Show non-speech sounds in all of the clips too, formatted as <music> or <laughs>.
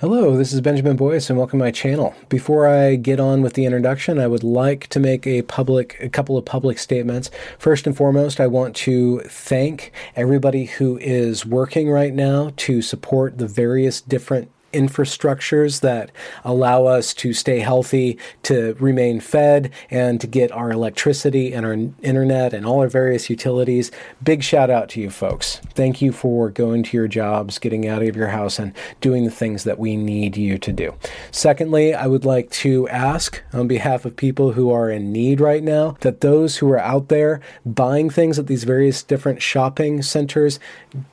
Hello, this is Benjamin Boyce, and welcome to my channel. Before I get on with the introduction, I would like to make a public, a couple of public statements. First and foremost, I want to thank everybody who is working right now to support the various different infrastructures that allow us to stay healthy, to remain fed, and to get our electricity and our internet and all our various utilities. Big shout out to you folks. Thank you for going to your jobs, getting out of your house, and doing the things that we need you to do. Secondly, I would like to ask on behalf of people who are in need right now that those who are out there buying things at these various different shopping centers,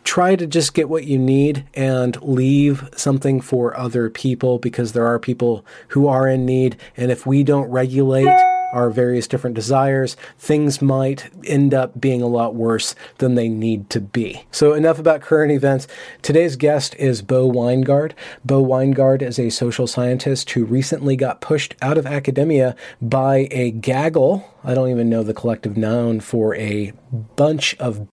try to just get what you need and leave something for other people because there are people who are in need. And if we don't regulate our various different desires, things might end up being a lot worse than they need to be. So, enough about current events. Today's guest is Bo Winegard. Bo Winegard is a social scientist who recently got pushed out of academia by a gaggle. I don't even know the collective noun for a bunch of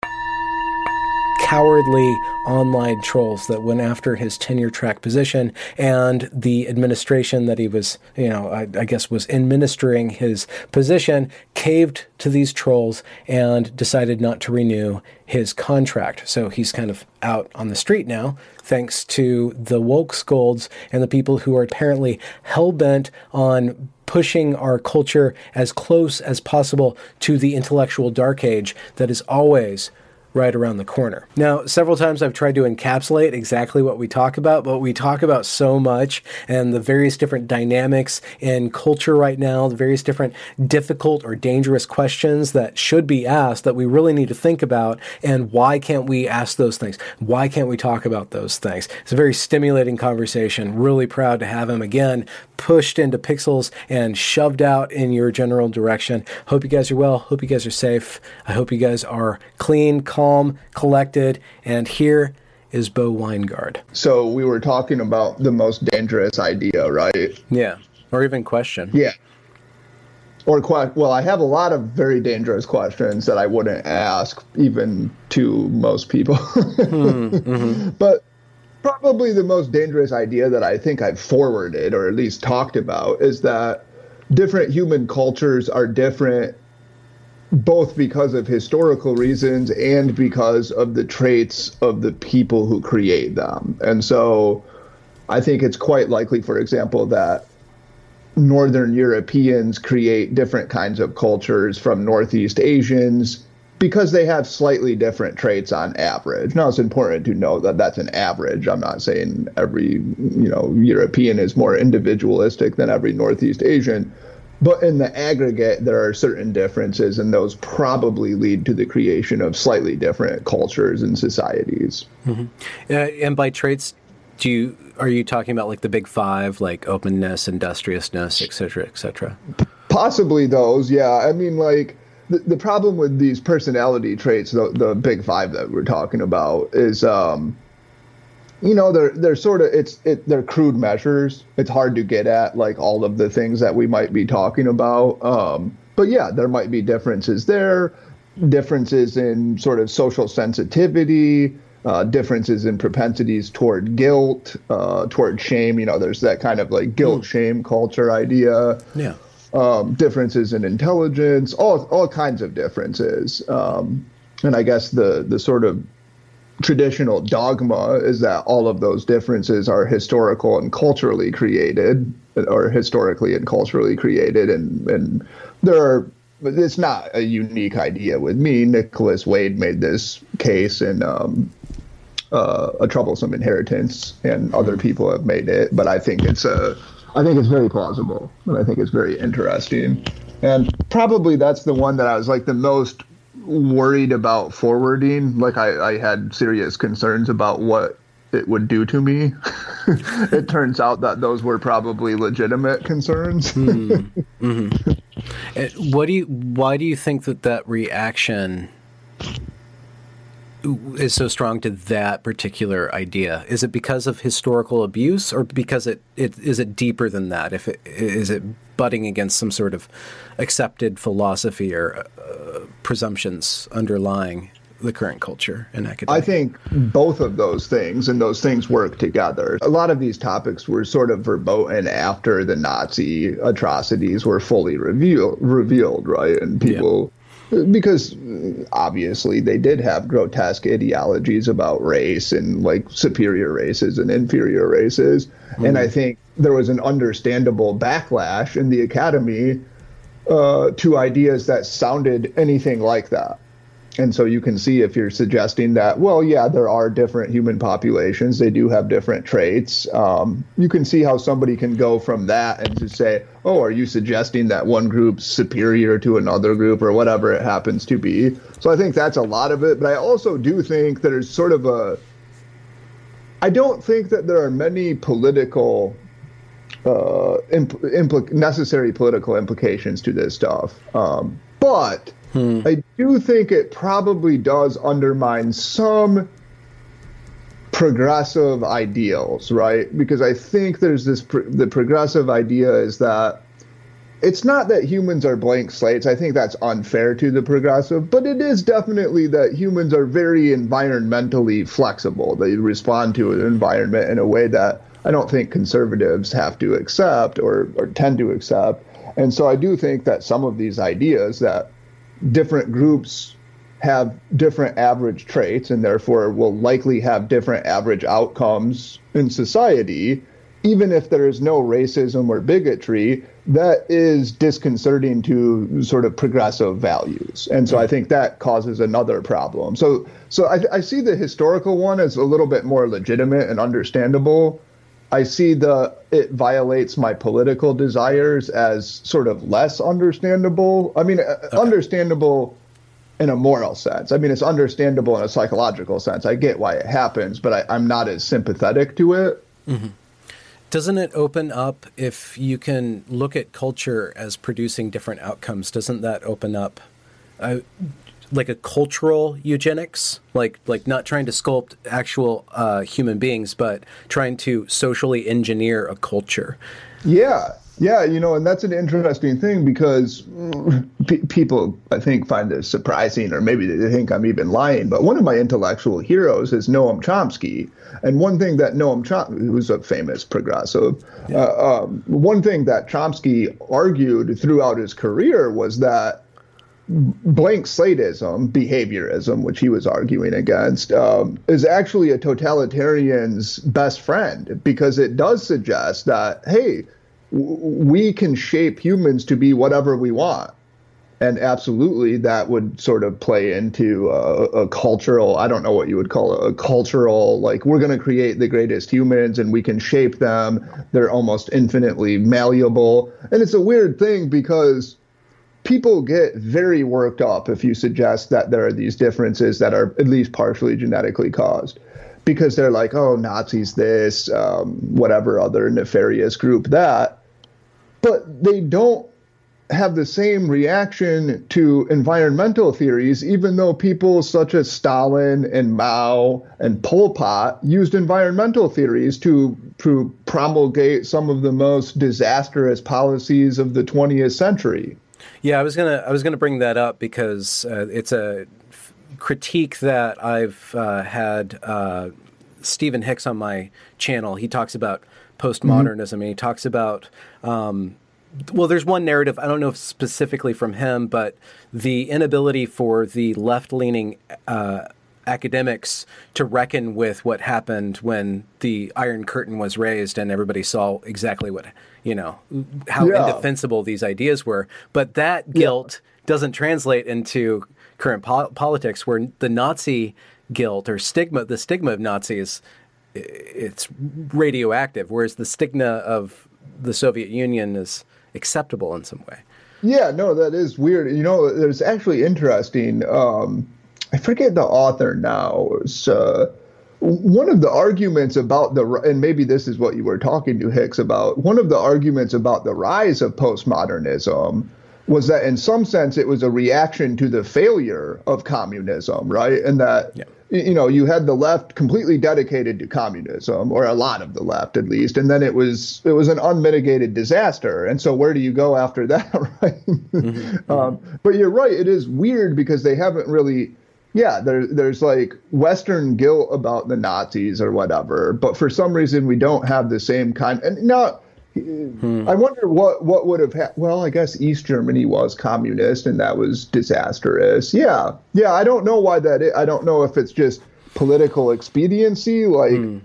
cowardly online trolls that went after his tenure track position and the administration that he was, you know, I, I, guess was administering his position caved to these trolls and decided not to renew his contract. So he's kind of out on the street now, thanks to the woke scolds and the people who are apparently hell bent on pushing our culture as close as possible to the intellectual dark age that is always right around the corner. Now, several times I've tried to encapsulate exactly what we talk about, but we talk about so much and the various different dynamics in culture right now, the various different difficult or dangerous questions that should be asked that we really need to think about. And why can't we ask those things? Why can't we talk about those things? It's a very stimulating conversation. Really proud to have him again pushed into pixels and shoved out in your general direction. Hope you guys are well. Hope you guys are safe. I hope you guys are clean, calm, collected. And here is Bo Winegard. So we were talking about the most dangerous idea, right? Yeah. Or even question. Yeah. Or que- well, I have a lot of very dangerous questions that I wouldn't ask even to most people. <laughs> mm, mm-hmm. But probably the most dangerous idea that I think I've forwarded or at least talked about is that different human cultures are different both because of historical reasons and because of the traits of the people who create them. And so I think it's quite likely, for example, that Northern Europeans create different kinds of cultures from Northeast Asians because they have slightly different traits on average. Now it's important to know that that's an average. I'm not saying every you know European is more individualistic than every Northeast Asian, but in the aggregate there are certain differences and those probably lead to the creation of slightly different cultures and societies. Mm-hmm. Uh, and by traits do you are you talking about like the big 5 like openness, industriousness, et cetera, et cetera? Possibly those. Yeah. I mean like the, the problem with these personality traits, the, the big five that we're talking about, is um, you know they're they're sort of it's it they're crude measures. It's hard to get at like all of the things that we might be talking about. Um, but yeah, there might be differences there, differences in sort of social sensitivity. Uh, differences in propensities toward guilt, uh, toward shame. You know, there's that kind of like guilt mm. shame culture idea. Yeah um, differences in intelligence, all all kinds of differences. Um, and I guess the the sort of traditional dogma is that all of those differences are historical and culturally created, or historically and culturally created, and and there are. It's not a unique idea with me. Nicholas Wade made this case in um, uh, a troublesome inheritance, and other people have made it. But I think it's a I think it's very plausible, and I think it's very interesting. And probably that's the one that I was like the most worried about forwarding. Like I, I had serious concerns about what it would do to me. <laughs> it turns out that those were probably legitimate concerns. mm, <laughs> mm-hmm. What do you? Why do you think that that reaction is so strong to that particular idea? Is it because of historical abuse, or because it, it is it deeper than that? If it, is it butting against some sort of accepted philosophy or uh, presumptions underlying the current culture in academia? I think both of those things and those things work together. A lot of these topics were sort of verboten after the Nazi atrocities were fully reveal, revealed, right? And people. Yeah because obviously they did have grotesque ideologies about race and like superior races and inferior races. Mm-hmm. And I think there was an understandable backlash in the academy uh, to ideas that sounded anything like that. And so you can see if you're suggesting that, well, yeah, there are different human populations, they do have different traits. Um, you can see how somebody can go from that and to say, oh, are you suggesting that one group's superior to another group or whatever it happens to be? So I think that's a lot of it. But I also do think that there's sort of a, I don't think that there are many political uh, imp- impl- necessary political implications to this stuff. Um, but hmm. I do think it probably does undermine some progressive ideals, right? Because I think there's this pr- the progressive idea is that it's not that humans are blank slates. I think that's unfair to the progressive, but it is definitely that humans are very environmentally flexible. They respond to an environment in a way that I don't think conservatives have to accept or, or tend to accept. And so I do think that some of these ideas that different groups have different average traits and therefore will likely have different average outcomes in society, even if there is no racism or bigotry, that is disconcerting to sort of progressive values. And so I think that causes another problem. So so I, I see the historical one as a little bit more legitimate and understandable I see the it violates my political desires as sort of less understandable. I mean, uh, okay. understandable in a moral sense. I mean, it's understandable in a psychological sense. I get why it happens, but I, am not as sympathetic to it. Mm-hmm. Doesn't it open up if you can look at culture as producing different outcomes? Doesn't that open up? Uh, like a cultural eugenics, like like not trying to sculpt actual uh, human beings, but trying to socially engineer a culture. Yeah, yeah, you know, and that's an interesting thing because p- people, I think, find this surprising, or maybe they think I'm even lying. But one of my intellectual heroes is Noam Chomsky, and one thing that Noam Chomsky, who's a famous progressive, yeah. uh, um, one thing that Chomsky argued throughout his career was that blank slateism, behaviorism, which he was arguing against, um, is actually a totalitarian's best friend because it does suggest that, hey, w- we can shape humans to be whatever we want. And absolutely, that would sort of play into a, a cultural, I don't know what you would call it, a cultural, like, we're going to create the greatest humans and we can shape them. They're almost infinitely malleable. And it's a weird thing because people get very worked up if you suggest that there are these differences that are at least partially genetically caused because they're like, oh, Nazis this, um, whatever other nefarious group that. But they don't have the same reaction to environmental theories, even though people such as Stalin and Mao and Pol Pot used environmental theories to, to promulgate some of the most disastrous policies of the 20th century. Yeah, I was gonna I was gonna bring that up because uh, it's a f- critique that I've uh, had uh, Stephen Hicks on my channel. He talks about postmodernism mm-hmm. and he talks about. Um, well, there's one narrative, I don't know if specifically from him, but the inability for the left leaning uh, academics to reckon with what happened when the Iron Curtain was raised and everybody saw exactly what, you know, how yeah. indefensible these ideas were. But that guilt yeah. doesn't translate into current po- politics where the Nazi guilt or stigma, the stigma of Nazis, it's radioactive, whereas the stigma of the Soviet Union is acceptable in some way. Yeah, no, that is weird. You know, there's actually interesting. Um, I forget the author now. uh, one of the arguments about the and maybe this is what you were talking to Hicks about. One of the arguments about the rise of postmodernism was that in some sense it was a reaction to the failure of communism, right? And that yeah. you know you had the left completely dedicated to communism, or a lot of the left at least, and then it was it was an unmitigated disaster. And so where do you go after that, <laughs> right? Mm-hmm. um, but you're right; it is weird because they haven't really yeah, there, there's like Western guilt about the Nazis or whatever, but for some reason we don't have the same kind. And now, hmm. I wonder what what would have happened. Well, I guess East Germany was communist, and that was disastrous. Yeah, yeah. I don't know why that. Is. I don't know if it's just political expediency, like. Hmm.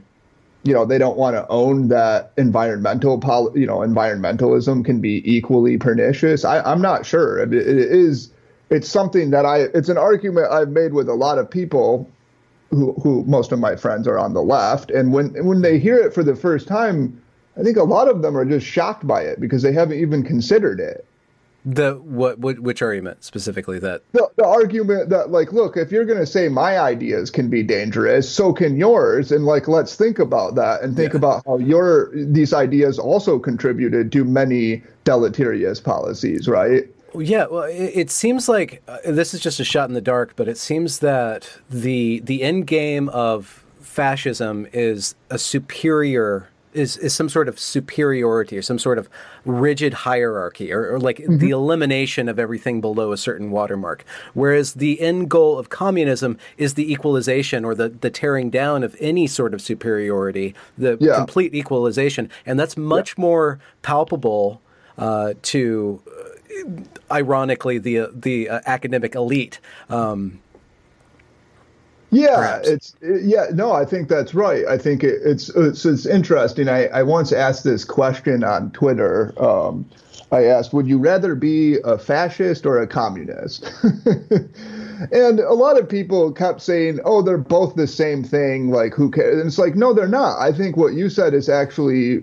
You know, they don't want to own that environmental, pol- you know, environmentalism can be equally pernicious. I, I'm not sure. it, it is it's something that I it's an argument I've made with a lot of people who who most of my friends are on the left and when when they hear it for the first time I think a lot of them are just shocked by it because they haven't even considered it. The what, what which argument specifically that the, the argument that like look if you're going to say my ideas can be dangerous so can yours and like let's think about that and think yeah. about how your these ideas also contributed to many deleterious policies right yeah, well, it, it seems like uh, this is just a shot in the dark, but it seems that the the end game of fascism is a superior is is some sort of superiority or some sort of rigid hierarchy or, or like mm-hmm. the elimination of everything below a certain watermark whereas the end goal of communism is the equalization or the the tearing down of any sort of superiority the yeah. complete equalization and that's much yeah. more palpable uh, to ironically the the uh, academic elite. Um, yeah, perhaps. it's it, yeah. No, I think that's right. I think it, it's, it's, it's interesting. I I once asked this question on Twitter. Um, I asked, "Would you rather be a fascist or a communist?" <laughs> and a lot of people kept saying, "Oh, they're both the same thing. Like, who cares?" And it's like, no, they're not. I think what you said is actually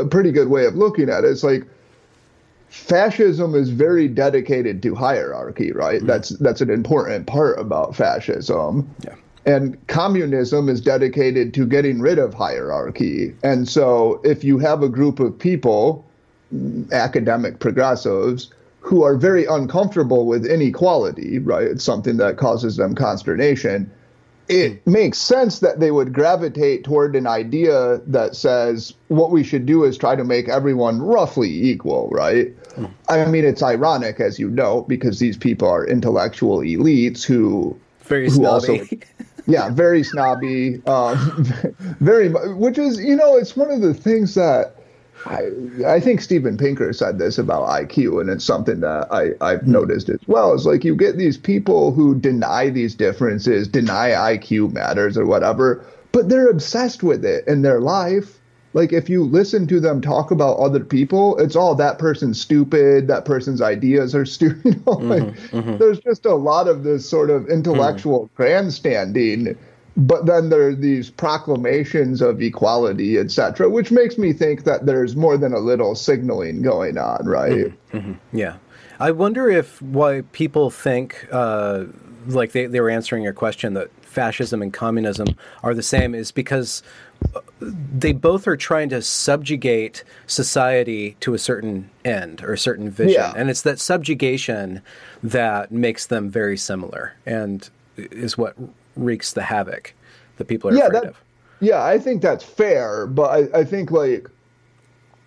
a pretty good way of looking at it. It's like fascism is very dedicated to hierarchy, right? Mm-hmm. That's that's an important part about fascism. Yeah. And communism is dedicated to getting rid of hierarchy. And so if you have a group of people, academic progressives, who are very uncomfortable with inequality, right? It's something that causes them consternation it makes sense that they would gravitate toward an idea that says what we should do is try to make everyone roughly equal, right? Mm. I mean, it's ironic, as you know, because these people are intellectual elites who very who snobby. also, yeah, very snobby, <laughs> um, <laughs> very, which is, you know, it's one of the things that I, I think Steven Pinker said this about IQ, and it's something that I, I've hmm. noticed as well. Is like you get these people who deny these differences, deny IQ matters or whatever, but they're obsessed with it in their life. Like if you listen to them talk about other people, it's all that person's stupid, that person's ideas are <laughs> stupid. You know, like, mm-hmm, mm-hmm. There's just a lot of this sort of intellectual mm-hmm. grandstanding but then there are these proclamations of equality, etc., which makes me think that there's more than a little signaling going on, right? Mm-hmm, mm-hmm. Yeah. I wonder if why people think, uh, like they, they were answering your question, that fascism and communism are the same is because uh, they both are trying to subjugate society to a certain end or a certain vision. Yeah. And it's that subjugation that makes them very similar and is what wreaks the havoc that people are yeah, afraid that, of. Yeah, I think that's fair, but I, I think like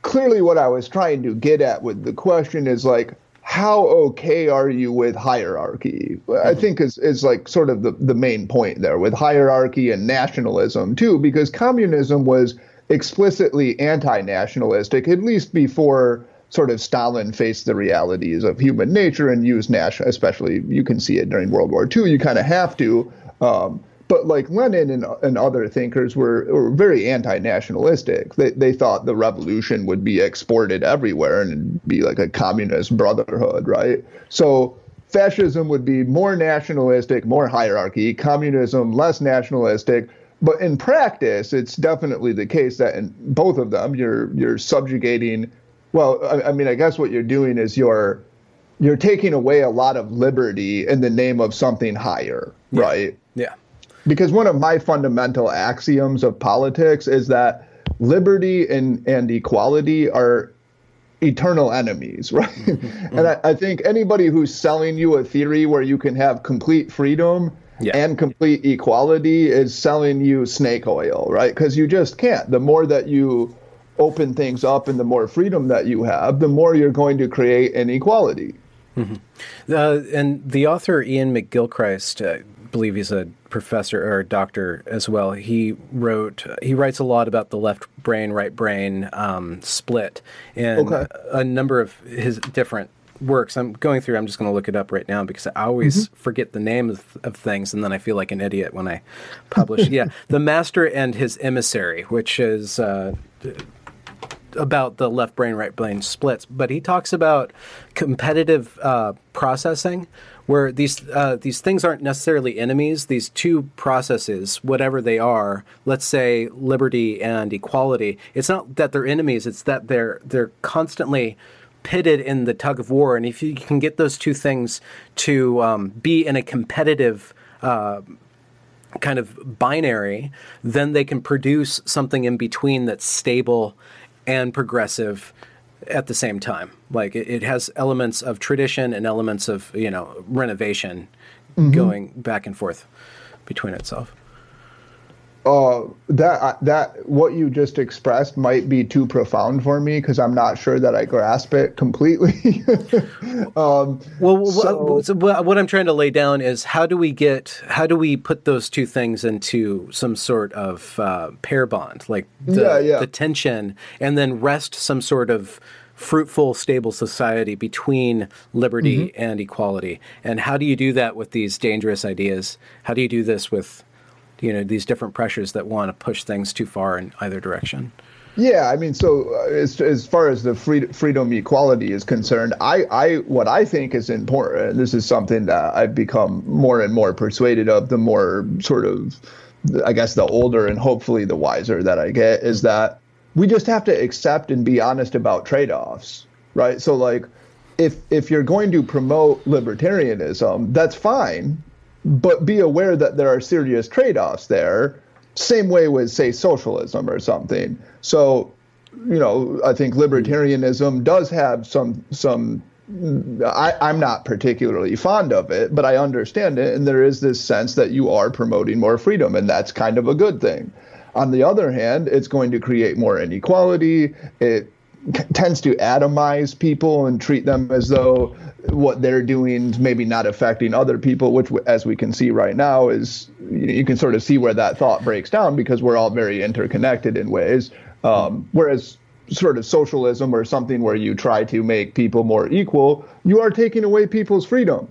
clearly what I was trying to get at with the question is like how okay are you with hierarchy? Mm-hmm. I think is is like sort of the, the main point there with hierarchy and nationalism too, because communism was explicitly anti-nationalistic, at least before sort of Stalin faced the realities of human nature and used national, especially you can see it during World War II. You kind of have to um, but like Lenin and, and other thinkers were, were very anti-nationalistic. They, they thought the revolution would be exported everywhere and be like a communist brotherhood, right? So fascism would be more nationalistic, more hierarchy, communism less nationalistic. But in practice, it's definitely the case that in both of them, you're you're subjugating. Well, I, I mean, I guess what you're doing is you're you're taking away a lot of liberty in the name of something higher, yeah. right? Because one of my fundamental axioms of politics is that liberty and, and equality are eternal enemies, <laughs> right? Mm-hmm. and I, I, think anybody who's selling you a theory where you can have complete freedom yeah. and complete equality is selling you snake oil, right? Because you just can't. The more that you open things up and the more freedom that you have, the more you're going to create inequality. Mm-hmm. Uh, and the author Iain McGilchrist uh, believe he's a professor or a doctor as well. He wrote, he writes a lot about the left brain, right brain um, split, and okay. a number of his different works. I'm going through. I'm just going to look it up right now because I always mm-hmm. forget the name of, of, things, and then I feel like an idiot when I publish. <laughs> yeah, the Master and His Emissary, which is uh, about the left brain, right brain splits. But he talks about competitive uh, processing, where these uh, these things aren't necessarily enemies. These two processes, whatever they are, let's say liberty and equality, it's not that they're enemies. It's that they're they're constantly pitted in the tug of war. And if you can get those two things to um, be in a competitive uh, kind of binary, then they can produce something in between that's stable and progressive at the same time. Like it, it has elements of tradition and elements of you know renovation mm-hmm. going back and forth between itself uh, that uh, that what you just expressed might be too profound for me because I'm not sure that I grasp it completely. <laughs> um, well, so, so what I'm trying to lay down is how do we get how do we put those two things into some sort of uh, pair bond, like the, yeah, yeah. the tension, and then rest some sort of fruitful, stable society between liberty mm-hmm. and equality. And how do you do that with these dangerous ideas? How do you do this with you know these different pressures that want to push things too far in either direction. Yeah, I mean, so uh, as as far as the free, freedom equality is concerned, I I what I think is important. This is something that I've become more and more persuaded of. The more sort of, I guess, the older and hopefully the wiser that I get is that we just have to accept and be honest about trade-offs, right? So like, if if you're going to promote libertarianism, that's fine but be aware that there are serious trade-offs there. Same way with say socialism or something. So, you know, I think libertarianism does have some some. I, I'm not particularly fond of it, but I understand it, and there is this sense that you are promoting more freedom, and that's kind of a good thing. On the other hand, it's going to create more inequality. It tends to atomize people and treat them as though what they're doing is maybe not affecting other people, which, as we can see right now, is you can sort of see where that thought breaks down because we're all very interconnected in ways. Um, whereas sort of socialism or something where you try to make people more equal, you are taking away people's freedom.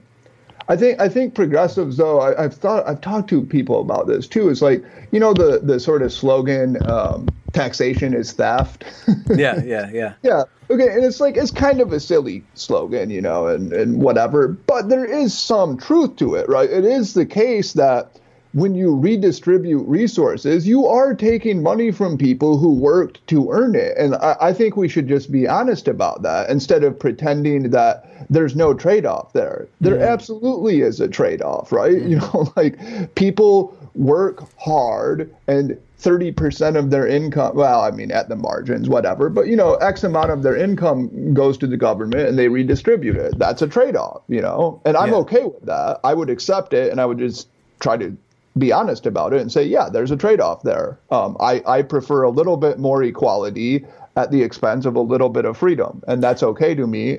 I think I think progressives though I, have thought I've talked to people about this too. It's like you know the the sort of slogan um, taxation is theft. <laughs> yeah, yeah, yeah. Yeah. Okay, and it's like it's kind of a silly slogan, you know, and and whatever, but there is some truth to it, right? It is the case that when you redistribute resources, you are taking money from people who worked to earn it. And I, I, think we should just be honest about that instead of pretending that there's no trade off there. There mm. absolutely is a trade off, right? Mm. <laughs> You know, like people work hard and 30% of their income, well, I mean, at the margins, whatever, but you know, X amount of their income goes to the government and they redistribute it. That's a trade off, you know, and I'm yeah. okay with that. I would accept it and I would just try to be honest about it and say, yeah, there's a trade off there. Um, I, I prefer a little bit more equality at the expense of a little bit of freedom, and that's okay to me.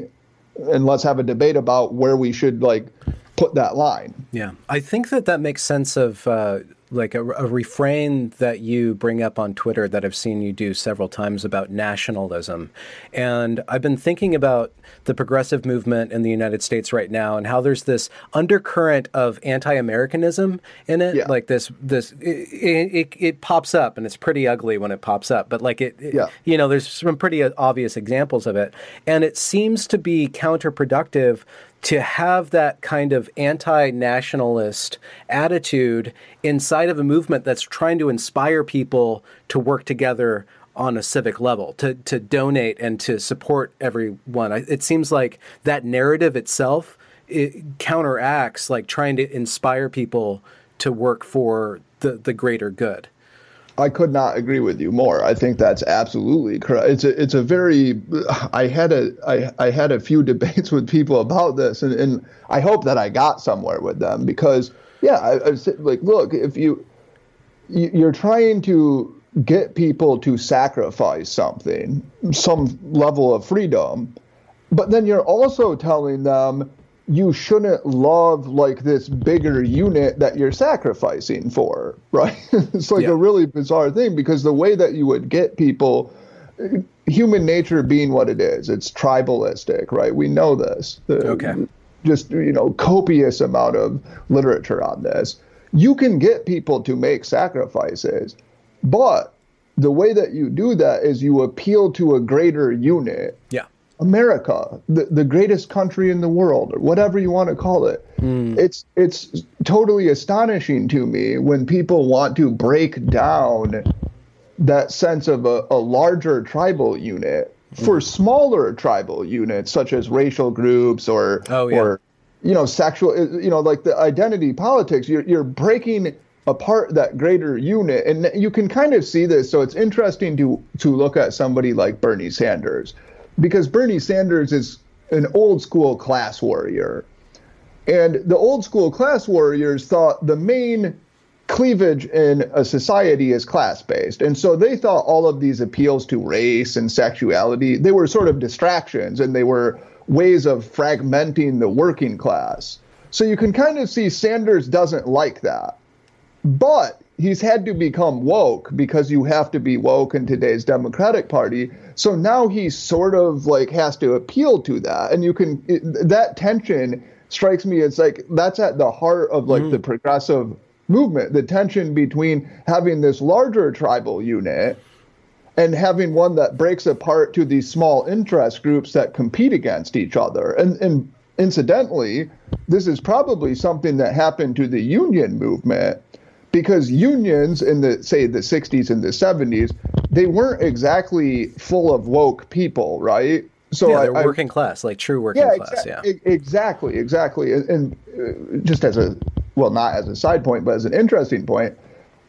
And let's have a debate about where we should like put that line. Yeah, I think that that makes sense of. Uh, like a, a, refrain that you bring up on Twitter that I've seen you do several times about nationalism. And I've been thinking about the progressive movement in the United States right now and how there's this undercurrent of anti-Americanism in it. Yeah. Like this, this, it, it, it, pops up and it's pretty ugly when it pops up, but like it, yeah. you know, there's some pretty obvious examples of it. And it seems to be counterproductive to have that kind of anti-nationalist attitude inside of a movement that's trying to inspire people to work together on a civic level to to donate and to support everyone. It seems like that narrative itself it counteracts like trying to inspire people to work for the the greater good I could not agree with you more. I think that's absolutely correct. It's a it's a very I had a I, I had a few <laughs> debates with people about this and, and I hope that I got somewhere with them because yeah, I, I said like look, if you you're trying to get people to sacrifice something, some level of freedom, but then you're also telling them you shouldn't love like this bigger unit that you're sacrificing for, <laughs> right? it's like yeah. a really bizarre thing because the way that you would get people human nature being what it is, it's tribalistic, right? We know this. Okay. Just, you know, copious amount of literature on this. You can get people to make sacrifices, but the way that you do that is you appeal to a greater unit. Yeah. America, the, the greatest country in the world, or whatever you want to call it. Mm. It's it's totally astonishing to me when people want to break down that sense of a, a larger tribal unit mm. for smaller tribal units such as racial groups or oh, yeah. or you know sexual you know like the identity politics you're you're breaking apart that greater unit and you can kind of see this so it's interesting to to look at somebody like Bernie Sanders because Bernie Sanders is an old school class warrior. And the old school class warriors thought the main cleavage in a society is class based. And so they thought all of these appeals to race and sexuality, they were sort of distractions and they were ways of fragmenting the working class. So you can kind of see Sanders doesn't like that. But he's had to become woke because you have to be woke in today's Democratic Party. So now he sort of like has to appeal to that, and you can it, that tension strikes me as like that's at the heart of like mm. the progressive movement, the tension between having this larger tribal unit and having one that breaks apart to these small interest groups that compete against each other. And and incidentally, this is probably something that happened to the union movement because unions in the say the 60s and the 70s they weren't exactly full of woke people right? So yeah, they're I, working I, class like true working yeah, class exa- yeah. exactly exactly. And, and uh, just as a well not as a side point but as an interesting point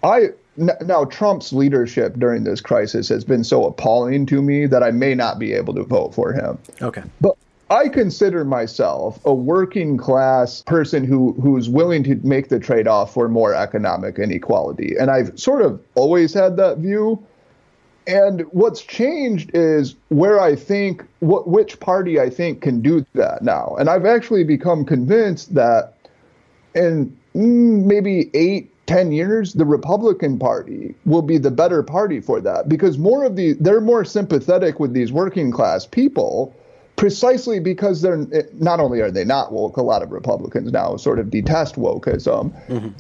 i now trump's leadership during this crisis has been so appalling to me that i may not be able to vote for him. Okay. But I consider myself a working class person who who's willing to make the trade off for more economic inequality. And I've sort of always had that view. And what's changed is where I think what which party I think can do that now. And I've actually become convinced that in mm, maybe eight, ten years, the Republican Party will be the better party for that because more of the they're more sympathetic with these working class people precisely because they're not only are they not woke, a lot of Republicans now sort of detest wokeism. Mm-hmm.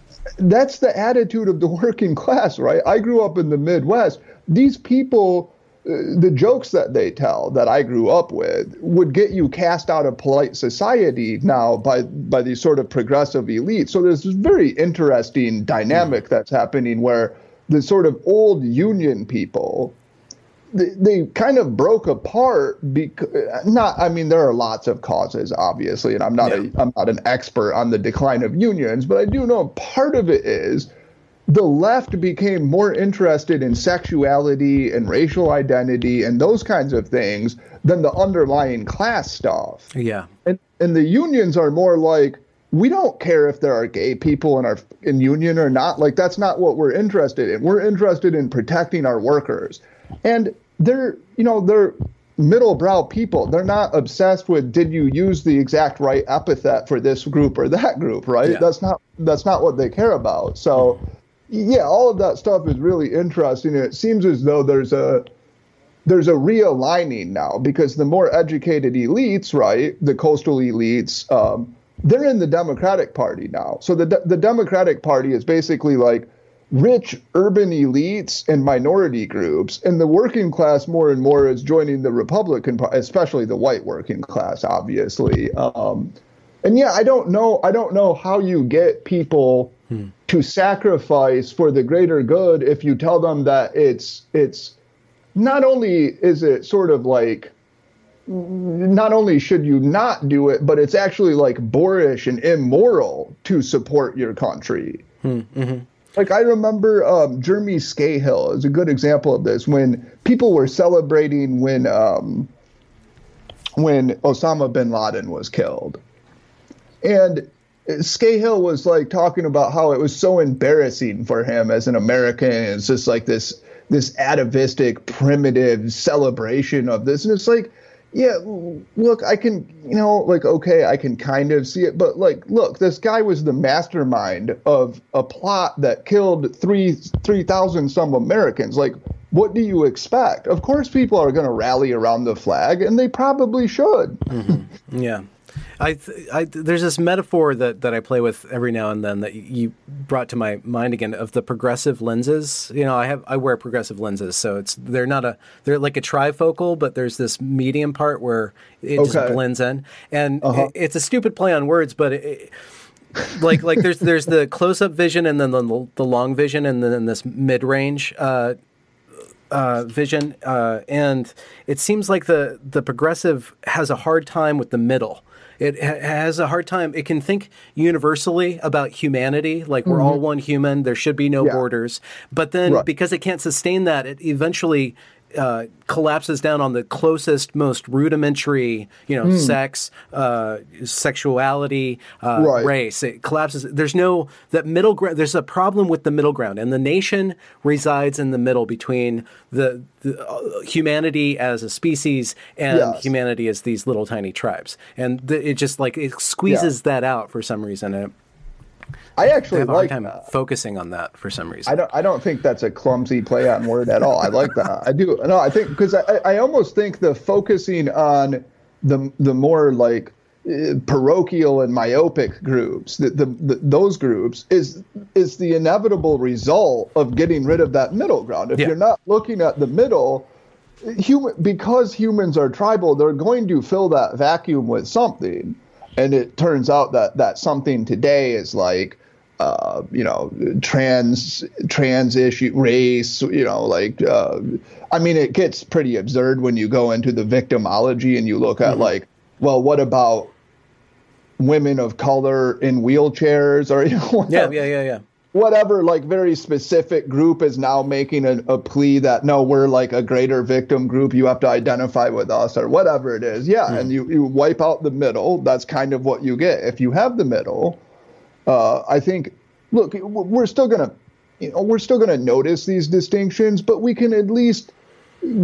That's the attitude of the <laughs> working class, right? I grew up in the Midwest. These people, uh, the jokes that they tell that I grew up with would get you cast out of polite society now by by these sort of progressive elites. So there's this very interesting dynamic mm-hmm. that's happening where the sort of old union people they, they kind of broke apart because not i mean there are lots of causes obviously and i'm not yeah. a i'm not an expert on the decline of unions but i do know part of it is the left became more interested in sexuality and racial identity and those kinds of things than the underlying class stuff. Yeah. And and the unions are more like we don't care if there are gay people in our in union or not. Like that's not what we're interested in. We're interested in protecting our workers. And they're you know they're middle brow people. They're not obsessed with did you use the exact right epithet for this group or that group, right? Yeah. That's not that's not what they care about. So yeah, all of that stuff is really interesting. And it seems as though there's a there's a realigning now because the more educated elites, right, the coastal elites, um, they're in the Democratic Party now. So the the Democratic Party is basically like rich urban elites and minority groups, and the working class more and more is joining the Republican Party, especially the white working class, obviously. Um, and yeah, I don't know. I don't know how you get people hmm. to sacrifice for the greater good if you tell them that it's it's not only is it sort of like not only should you not do it, but it's actually like boorish and immoral to support your country. Hmm. Mm-hmm. Like I remember um, Jeremy Scahill is a good example of this. When people were celebrating when um, when Osama bin Laden was killed, and Scahill was like talking about how it was so embarrassing for him as an American. It's just like this this atavistic, primitive celebration of this, and it's like yeah, look, I can, you know, like, okay, I can kind of see it, but like, look, this guy was the mastermind of a plot that killed three, 3,000 some Americans. Like, what do you expect? Of course, people are going to rally around the flag, and they probably should. Mm-hmm. Yeah. I, I, there's this metaphor that, that I play with every now and then that you brought to my mind again of the progressive lenses. You know, I have I wear progressive lenses, so it's they're not a they're like a trifocal, but there's this medium part where it okay. just blends in, and uh-huh. it, it's a stupid play on words, but it, like like there's there's the close up vision and then the, the long vision and then this mid range. Uh, uh, vision, uh, and it seems like the the progressive has a hard time with the middle it ha- has a hard time. It can think universally about humanity, like we're mm-hmm. all one human. There should be no yeah. borders. But then, right. because it can't sustain that, it eventually uh, collapses down on the closest, most rudimentary, you know, mm. sex, uh, sexuality, uh, right. race. It collapses. There's no that middle ground. There's a problem with the middle ground, and the nation resides in the middle between the, the uh, humanity as a species and yes. humanity as these little tiny tribes, and the, it just like it squeezes yeah. that out for some reason. And I actually I have a hard like time that. focusing on that for some reason. I don't. I don't think that's a clumsy play on word at all. I like that. I do. No, I think because I, I almost think the focusing on the the more like uh, parochial and myopic groups, the, the, the, those groups is is the inevitable result of getting rid of that middle ground. If yeah. you're not looking at the middle, human because humans are tribal, they're going to fill that vacuum with something and it turns out that that something today is like uh, you know trans trans issue race you know like uh, i mean it gets pretty absurd when you go into the victimology and you look at mm-hmm. like well what about women of color in wheelchairs or you know, yeah yeah yeah yeah whatever like very specific group is now making a, a, plea that no we're like a greater victim group. You have to identify with us or whatever it is. Yeah mm. and you, you wipe out the middle. That's kind of what you get. If you have the middle uh, i think look we're still gonna you know we're still gonna notice these distinctions but we can at least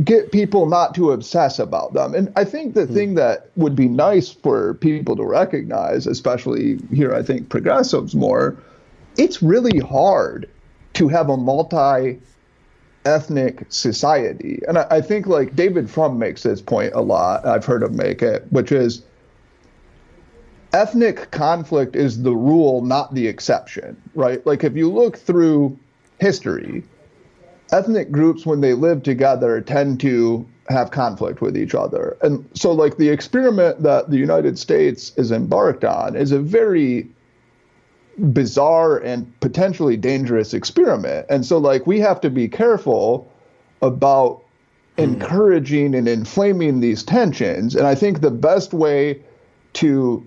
get people not to obsess about them. And i think the mm. thing that would be nice for people to recognize especially here i think progressives more it's really hard to have a multi ethnic society. And I, I, think like David Frum makes this point a lot. I've heard him make it, which is ethnic conflict is the rule, not the exception, right? Like if you look through history, ethnic groups when they live together tend to have conflict with each other. And so like the experiment that the United States is embarked on is a very bizarre and potentially dangerous experiment. And so, like, we have to be careful about hmm. encouraging and inflaming these tensions. And I think the best way to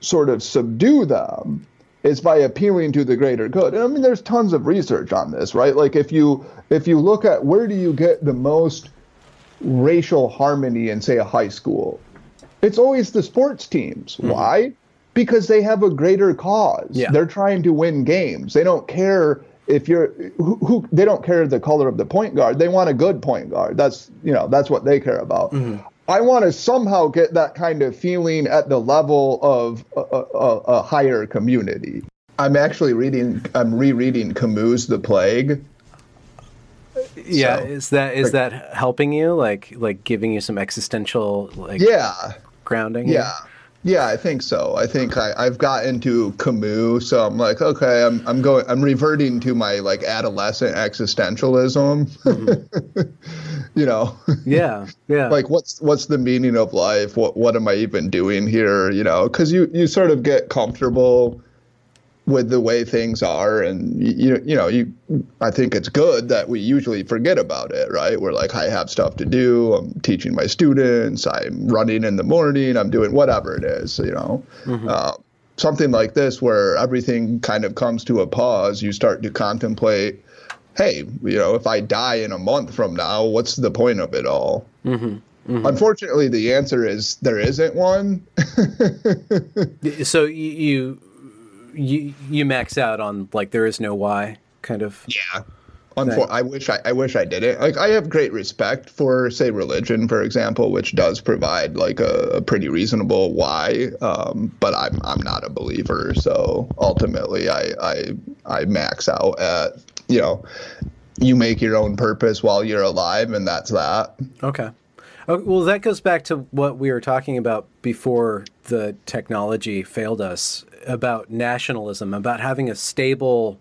sort of subdue them is by appealing to the greater good. And I mean, there's tons of research on this, right? Like, if you if you look at where do you get the most racial harmony in, say, a high school, it's always the sports teams. Mm-hmm. Why? Because they have a greater cause. Yeah. They're trying to win games. They don't care if you're who, who, they don't care the color of the point guard. They want a good point guard. That's you know that's what they care about. Mm-hmm. I want to somehow get that kind of feeling at the level of a, a, a higher community. I'm actually reading. I'm rereading Camus' The Plague. Yeah, so, is that is like, that helping you? Like like giving you some existential like yeah grounding? Yeah. Yeah, I think so. I think I, I've got into Camus, so I'm like, okay, I'm I'm going, I'm reverting to my like adolescent existentialism. Mm-hmm. <laughs> you know. Yeah, yeah. <laughs> like, what's what's the meaning of life? What what am I even doing here? You know, because you you sort of get comfortable with the way things are and you you know you I think it's good that we usually forget about it right we're like I have stuff to do I'm teaching my students I'm running in the morning I'm doing whatever it is you know mm-hmm. uh, something like this where everything kind of comes to a pause you start to contemplate hey you know if I die in a month from now what's the point of it all mm-hmm. Mm-hmm. Unfortunately, the answer is there isn't one. <laughs> so you you you max out on like there is no why kind of yeah Unfor- I wish I, I wish I did it. Like I have great respect for say religion, for example, which does provide like a, a pretty reasonable why. Um, but I'm I'm not a believer, so ultimately I I I max out at you know you make your own purpose while you're alive, and that's that. Okay. Well, that goes back to what we were talking about before the technology failed us about nationalism, about having a stable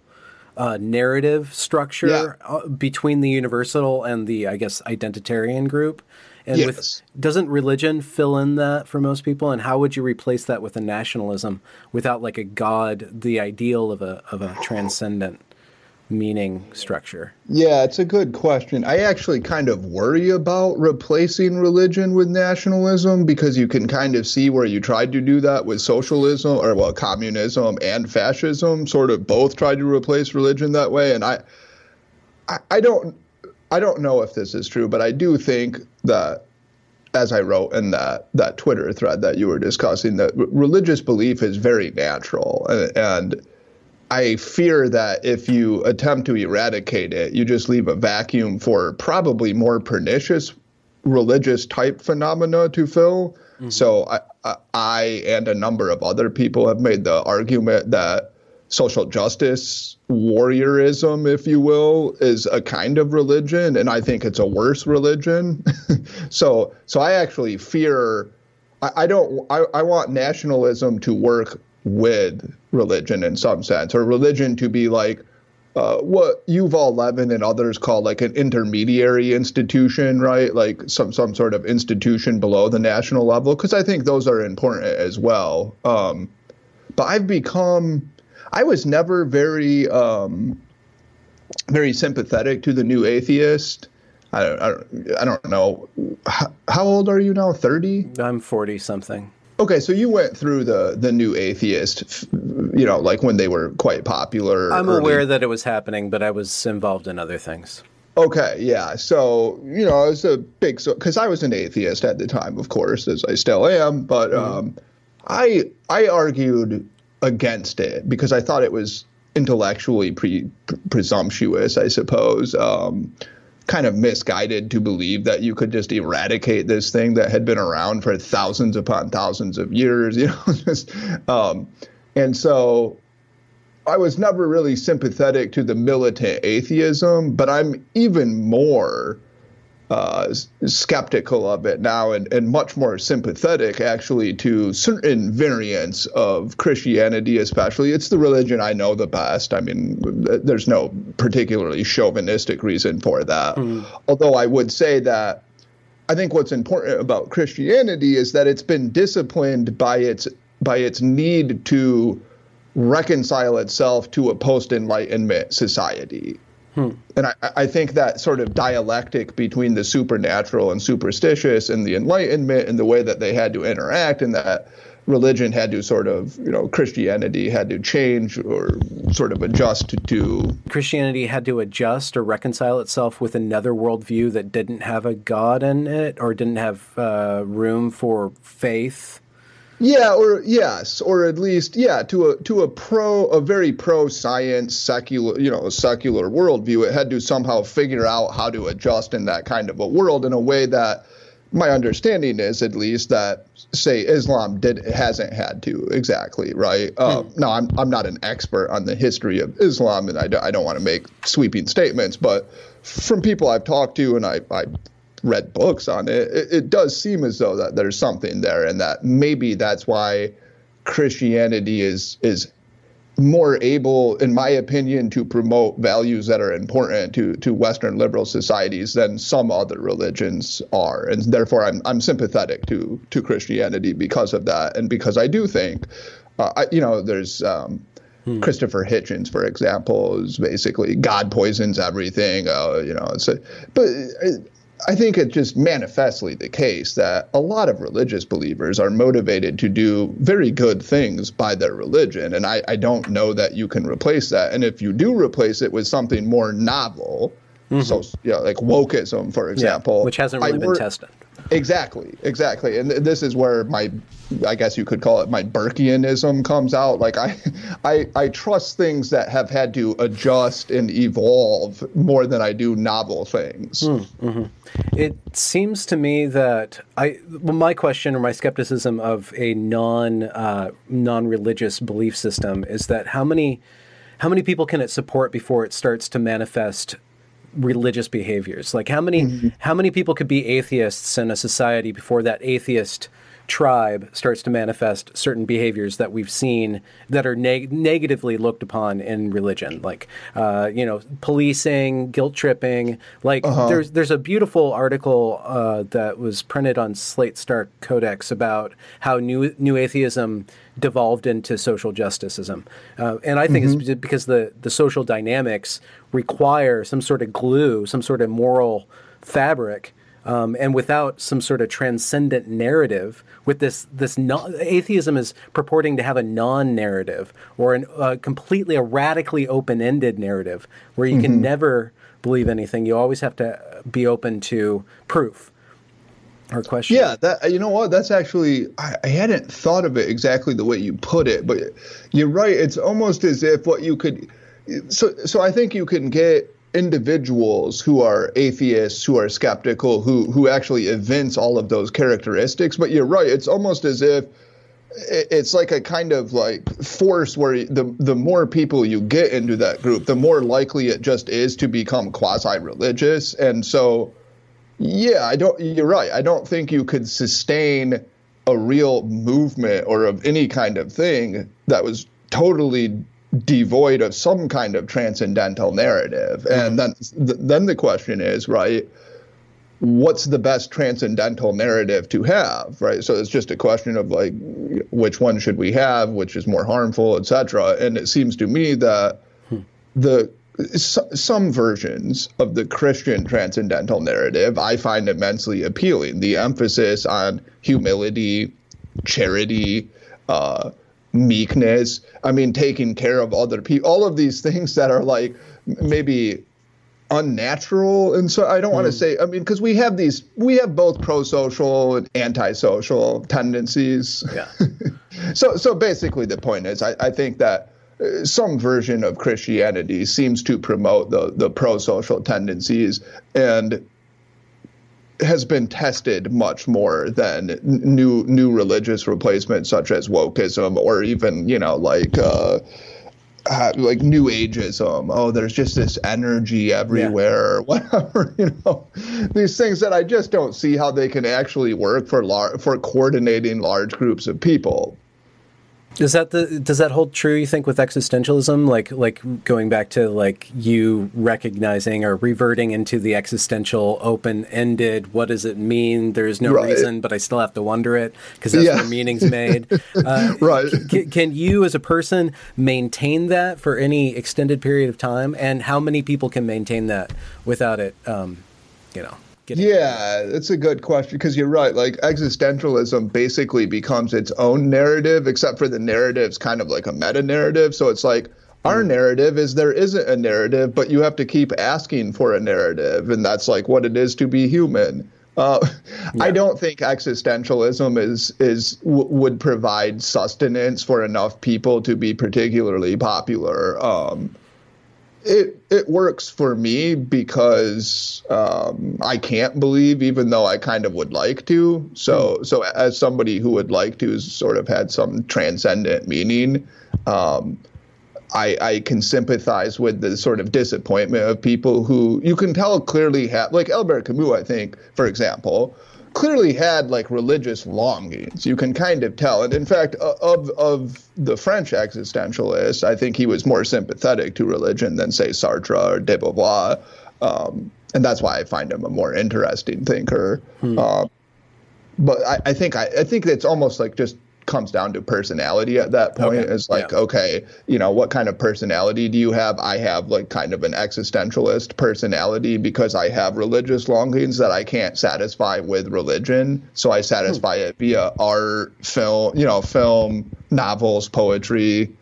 uh, narrative structure yeah. Uh, between the universal and the, I guess, identitarian group. And yes. with doesn't religion fill in that for most people? And how would you replace that with a nationalism without like a god, the ideal of a of a transcendent? Meaning structure? Yeah, it's a good question. I actually kind of worry about replacing religion with nationalism because you can kind of see where you tried to do that with socialism or well, communism and fascism sort of both tried to replace religion that way and I I, I don't I don't know if this is true, but I do think that as I wrote in that that Twitter thread that you were discussing, that religious belief is very natural and, and I fear that if you attempt to eradicate it, you just leave a vacuum for probably more pernicious religious type phenomena to fill. Mm-hmm. So I, I and a number of other people have made the argument that social justice warriorism, if you will, is a kind of religion, and I think it's a worse religion. <laughs> so so I actually fear. I, I don't. I, I want nationalism to work with religion in some sense, or religion to be like uh, what Yuval Levin and others call like an intermediary institution, right? Like some some sort of institution below the national level, because I think those are important as well. Um, but I've become, I was never very um, very sympathetic to the new atheist. I don't, I I don't know. How, how old are you now? Thirty. I'm forty something. Okay, so you went through the the new atheist, you know, like when they were quite popular. I'm early. aware that it was happening, but I was involved in other things. Okay, yeah. So you know, I was a big so because I was an atheist at the time, of course, as I still am. But mm-hmm. um, I I argued against it because I thought it was intellectually pre- presumptuous, I suppose. Um, kind of misguided to believe that you could just eradicate this thing that had been around for thousands upon thousands of years, <laughs> you know, just, um, and so I was never really sympathetic to the militant atheism, but I'm even more uh, skeptical of it now and, and much more sympathetic actually to certain variants of Christianity, especially. It's the religion I know the best. I mean, there's no particularly chauvinistic reason for that. Mm. Although I would say that I think what's important about Christianity is that it's been disciplined by its by its need to reconcile itself to a post enlightenment society. And I, I, think that sort of dialectic between the supernatural and superstitious and the Enlightenment and the way that they had to interact and that religion had to sort of, you know, Christianity had to change or sort of adjust to, to. Christianity had to adjust or reconcile itself with another worldview that didn't have a God in it or didn't have uh, room for faith yeah, or yes, or at least yeah, to a to a pro a very pro science secular you know secular worldview, it had to somehow figure out how to adjust in that kind of a world in a way that my understanding is at least that say Islam did hasn't had to exactly right. Uh, hmm. Now I'm I'm not an expert on the history of Islam, and I, do, I don't want to make sweeping statements, but from people I've talked to, and I, I read books on it, it, it does seem as though that there's something there, and that maybe that's why Christianity is is more able, in my opinion, to promote values that are important to, to Western liberal societies than some other religions are. And therefore, I'm, I'm sympathetic to, to Christianity because of that. And because I do think, uh, I, you know, there's um, hmm. Christopher Hitchens, for example, is basically God poisons everything. Uh, you know, it's a, but I think it's just manifestly the case that a lot of religious believers are motivated to do very good things by their religion. And I, I don't know that you can replace that. And if you do replace it with something more novel, mm-hmm. so you know, like wokeism, for example, yeah, which hasn't really I been wor- tested. Exactly, exactly, and this is where my, I guess you could call it my Burkeanism comes out. Like I, I, I trust things that have had to adjust and evolve more than I do novel things. Mm-hmm. It seems to me that I, well, my question or my skepticism of a non, uh, non-religious belief system is that how many, how many people can it support before it starts to manifest religious behaviors. Like how many mm-hmm. how many people could be atheists in a society before that atheist tribe starts to manifest certain behaviors that we've seen that are neg- negatively looked upon in religion, like uh, you know policing, guilt tripping. Like uh-huh. there's there's a beautiful article uh, that was printed on Slate Star Codex about how new new atheism devolved into social justiceism, uh, and I think mm-hmm. it's because the the social dynamics require some sort of glue, some sort of moral fabric. Um, and without some sort of transcendent narrative, with this this non, atheism is purporting to have a non-narrative or a uh, completely a radically open-ended narrative where you mm-hmm. can never believe anything. You always have to be open to proof or question. Yeah, that uh, you know what? That's actually I, I, hadn't thought of it exactly the way you put it, but you're right. It's almost as if what you could so so I think you can get individuals who are atheists, who are skeptical, who who actually evince all of those characteristics. But you're right; it's almost as if it's like a kind of like force where the the more people you get into that group, the more likely it just is to become quasi-religious. And so, yeah, I don't. You're right. I don't think you could sustain a real movement or of any kind of thing that was totally devoid of some kind of transcendental narrative. And mm-hmm. then then the question is, right, what's the best transcendental narrative to have, right? So it's just a question of like which one should we have, which is more harmful, etc. And it seems to me that hmm. The some versions of the Christian transcendental narrative I find immensely appealing. The emphasis on humility, charity, uh, meekness. I mean, taking care of other people. All of these things that are like maybe unnatural and so i don't mm. want to say i mean because we have these we have both pro-social and anti-social tendencies yeah <laughs> so so basically the point is i, I think that some version of christianity seems to promote the the pro-social tendencies and has been tested much more than new new religious replacements such as wokeism or even you know like uh, uh, like new ageism. Oh, there's just this energy everywhere, yeah. whatever. <laughs> You know, these things that I just don't see how they can actually work for lar- for coordinating large groups of people. Does that the, does that hold true? You think with existentialism, like like going back to like you recognizing or reverting into the existential open ended? What does it mean? There's no right. reason, but I still have to wonder it because that's yeah. where meaning's made. <laughs> Uh, right? C- can you, as a person, maintain that for any extended period of time? And how many people can maintain that without it? Um, you know yeah, it's a good question because you're right. Like existentialism basically becomes its own narrative, except for the narrative's kind of like a meta narrative. So it's like our mm. narrative is there isn't a narrative, but you have to keep asking for a narrative, and that's like what it is to be human. Uh, <laughs> yeah. I don't think existentialism is is w- would provide sustenance for enough people to be particularly popular. Um, it it works for me because um, I can't believe, even though I kind of would like to. So mm. so as somebody who would like to, sort of had some transcendent meaning. Um, I, I can sympathize with the sort of disappointment of people who you can tell clearly have, like Albert Camus, I think, for example, clearly had like religious longings. You can kind of tell. And in fact, of of the French existentialists, I think he was more sympathetic to religion than say Sartre or de Beauvoir. Um, and that's why I find him a more interesting thinker. Hmm. Um, but I, I think I, I think it's almost like just comes down to personality at that point. Okay. It's like, yeah. okay, you know, what kind of personality do you have? I have like kind of an existentialist personality because I have religious longings that I can't satisfy with religion. So I satisfy hmm. it via art, film, you know, film, novels, poetry.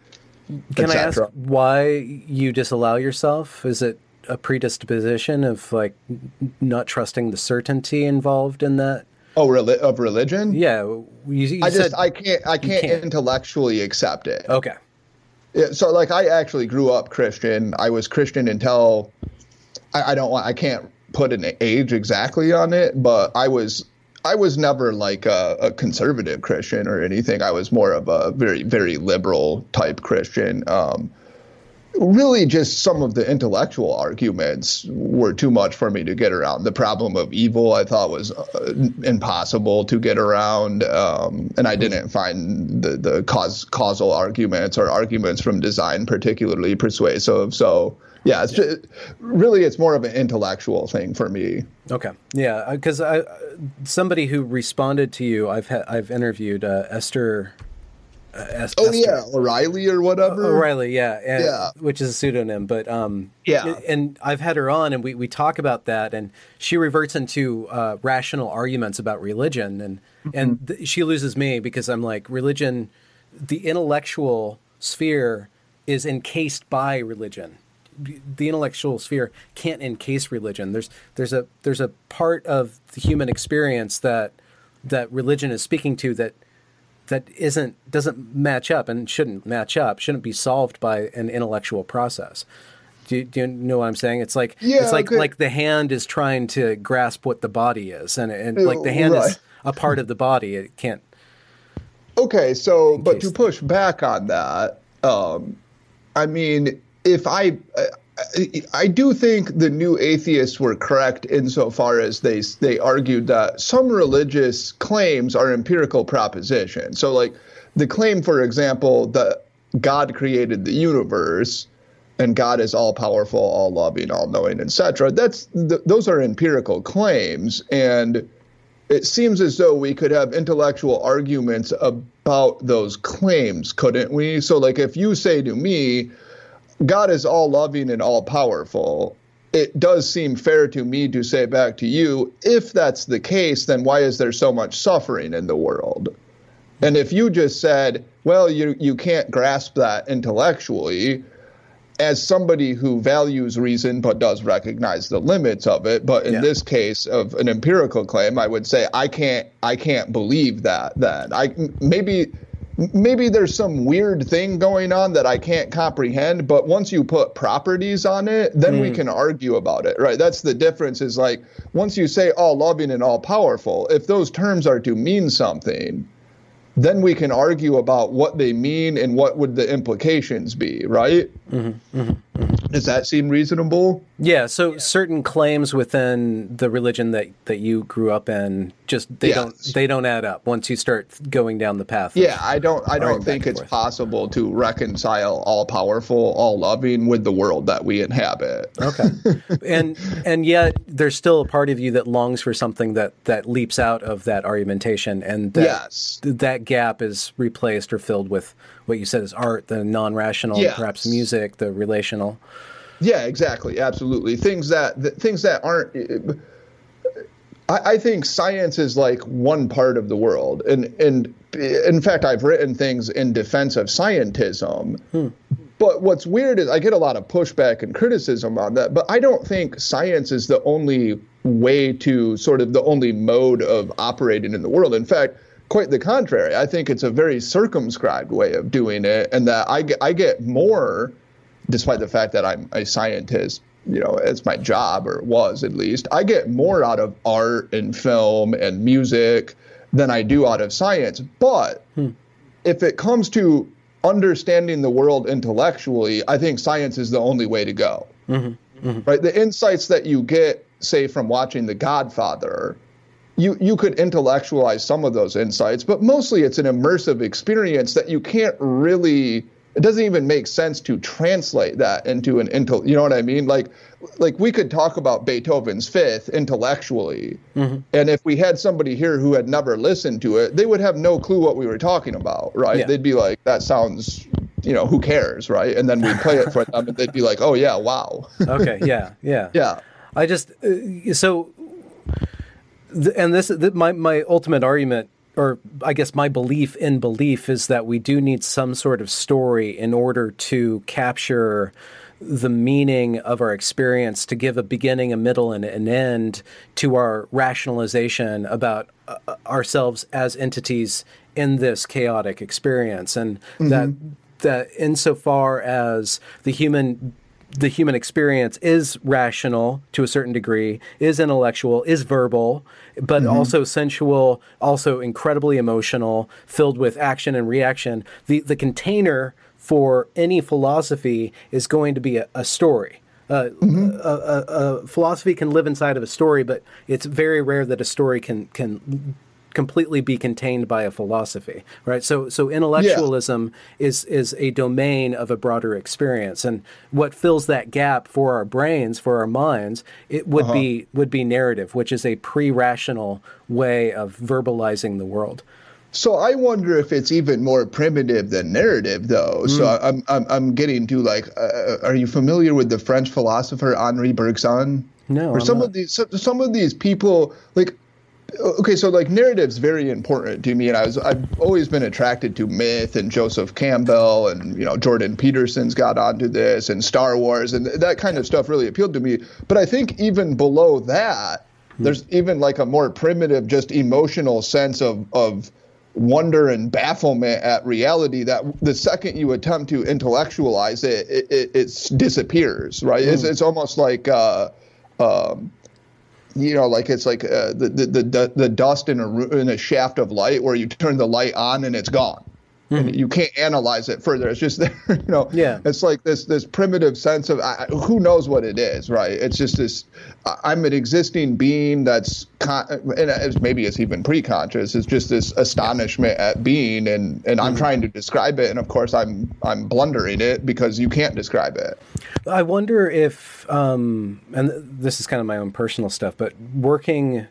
Can I ask why you disallow yourself? Is it a predisposition of like not trusting the certainty involved in that Oh, reli- of religion? Yeah, you, you I just I can't I can't, can't. intellectually accept it. okay. Yeah, so like I actually grew up Christian. I was Christian until I, I don't want I can't put an age exactly on it, but I was I was never like a, a conservative Christian or anything. I was more of a very very liberal type Christian. Um, really just some of the intellectual arguments were too much for me to get around. The problem of evil I thought was uh, impossible to get around, um, and I didn't find the the cause, causal arguments or arguments from design particularly persuasive. So yeah, it's just really it's more of an intellectual thing for me. Okay. Yeah, because I somebody who responded to you, I've ha- I've interviewed uh, Esther. Uh, Oh Esther- yeah, O'Reilly or whatever. O'Reilly, yeah, and, Yeah. which is a pseudonym, but um, Yeah. and I've had her on, and we, we talk about that, and she reverts into uh, rational arguments about religion, and and th- she loses me because I'm like religion, the intellectual sphere is encased by religion. The intellectual sphere can't encase religion. There's there's a there's a part of the human experience that that religion is speaking to that that isn't doesn't match up and shouldn't match up shouldn't be solved by an intellectual process. Do you, do you know what i'm saying? It's like Yeah, it's like okay. like the hand is trying to grasp what the body is and and like the hand is a part of the body. It can't Okay, so but to push back on that, um, I mean, if I, I, do think the new atheists were correct insofar as they they argued that some religious claims are empirical propositions. So, like the claim, for example, that God created the universe and God is all powerful, all loving, all knowing, etc. That's th- those are empirical claims and it seems as though we could have intellectual arguments about those claims, couldn't we? So, like, if you say to me, God is all loving and all powerful, it does seem fair to me to say back to you, if that's the case, then why is there so much suffering in the world? And if you just said, well, you, you can't grasp that intellectually, as somebody who values reason but does recognize the limits of it but in Yeah. this case of an empirical claim i would say i can't i can't believe that that I maybe maybe there's some weird thing going on that i can't comprehend but once you put properties on it then we mm. can argue about it right? That's the difference is like once you say all loving and all powerful if those terms are to mean something then we can argue about what they mean and what would the implications be, right? Mm-hmm. Mm-hmm. Mm-hmm. Does that seem reasonable? Yeah so certain claims within the religion that that you grew up in just they Yes. don't they don't add up once you start going down the path of- Yeah, I don't I don't think it's forth. possible to reconcile all powerful, all loving with the world that we inhabit. Okay. <laughs> and and yet there's still a part of you that longs for something that that leaps out of that argumentation and that Yes. that gap is replaced or filled with what you said is art, the non-rational, Yes. perhaps music, the relational. Yeah, exactly, absolutely. Things that th- things that aren't. I, I think science is like one part of the world, and and in fact, I've written things in defense of scientism. Hmm. But what's weird is I get a lot of pushback and criticism on that. But I don't think science is the only way to sort of the only mode of operating in the world. In fact, quite the contrary. I think it's a very circumscribed way of doing it, and that I get, I get more despite the fact that I'm a scientist, you know, it's my job or was at least, I get more out of art and film and music than I do out of science. But hmm. if it comes to understanding the world intellectually, I think science is the only way to go. Mm-hmm. Mm-hmm. Right? The insights that you get, say, from watching The Godfather, you you could intellectualize some of those insights, but mostly it's an immersive experience that you can't really. It doesn't even make sense to translate that into an intel. You know what I mean? Like, like we could talk about Beethoven's Fifth intellectually, and if we had somebody here who had never listened to it, they would have no clue what we were talking about, right? Yeah. They'd be like, "That sounds." You know, who cares, right? And then we'd play it for them, and they'd be like, "Oh yeah, wow, <laughs> Okay, yeah, yeah. yeah." I just uh, so, th- and this th- my my ultimate argument, or I guess my belief in belief, is that we do need some sort of story in order to capture the meaning of our experience, to give a beginning, a middle, and an end to our rationalization about uh, ourselves as entities in this chaotic experience, and mm-hmm. that that insofar as the human the human experience is rational to a certain degree, is intellectual, is verbal, but mm-hmm. also sensual, also incredibly emotional, filled with action and reaction. The the container for any philosophy is going to be a, a story. Uh, mm-hmm. a, a, a, philosophy can live inside of a story, but it's very rare that a story can can completely be contained by a philosophy, right? So, so intellectualism yeah. is is a domain of a broader experience, and what fills that gap for our brains, for our minds, it would uh-huh. be would be narrative, which is a pre-rational way of verbalizing the world. So I wonder if it's even more primitive than narrative, though. Mm. So I'm, I'm I'm getting to like, uh, are you familiar with the French philosopher Henri Bergson? No. Or some not. of these some of these people like. Okay, so like narrative's very important to me, and I was I've always been attracted to myth and Joseph Campbell and you know Jordan Peterson's got onto this and Star Wars and that kind of stuff really appealed to me. But I think even below that, mm. there's even like a more primitive, just emotional sense of of wonder and bafflement at reality that the second you attempt to intellectualize it, it, it, it disappears, right? Mm. It's, it's almost like, uh, um, you know, like it's like uh, the, the, the, the dust in a, in a shaft of light where you turn the light on and it's gone. Mm-hmm. And you can't analyze it further. It's just <laughs> there, you know. Yeah. It's like this this primitive sense of I, who knows what it is, right? It's just this. I'm an existing being that's con- and maybe it's even pre-conscious. It's just this astonishment at being, and and I'm mm-hmm. trying to describe it, and of course I'm I'm blundering it because you can't describe it. I wonder if, um, and this is kind of my own personal stuff, but working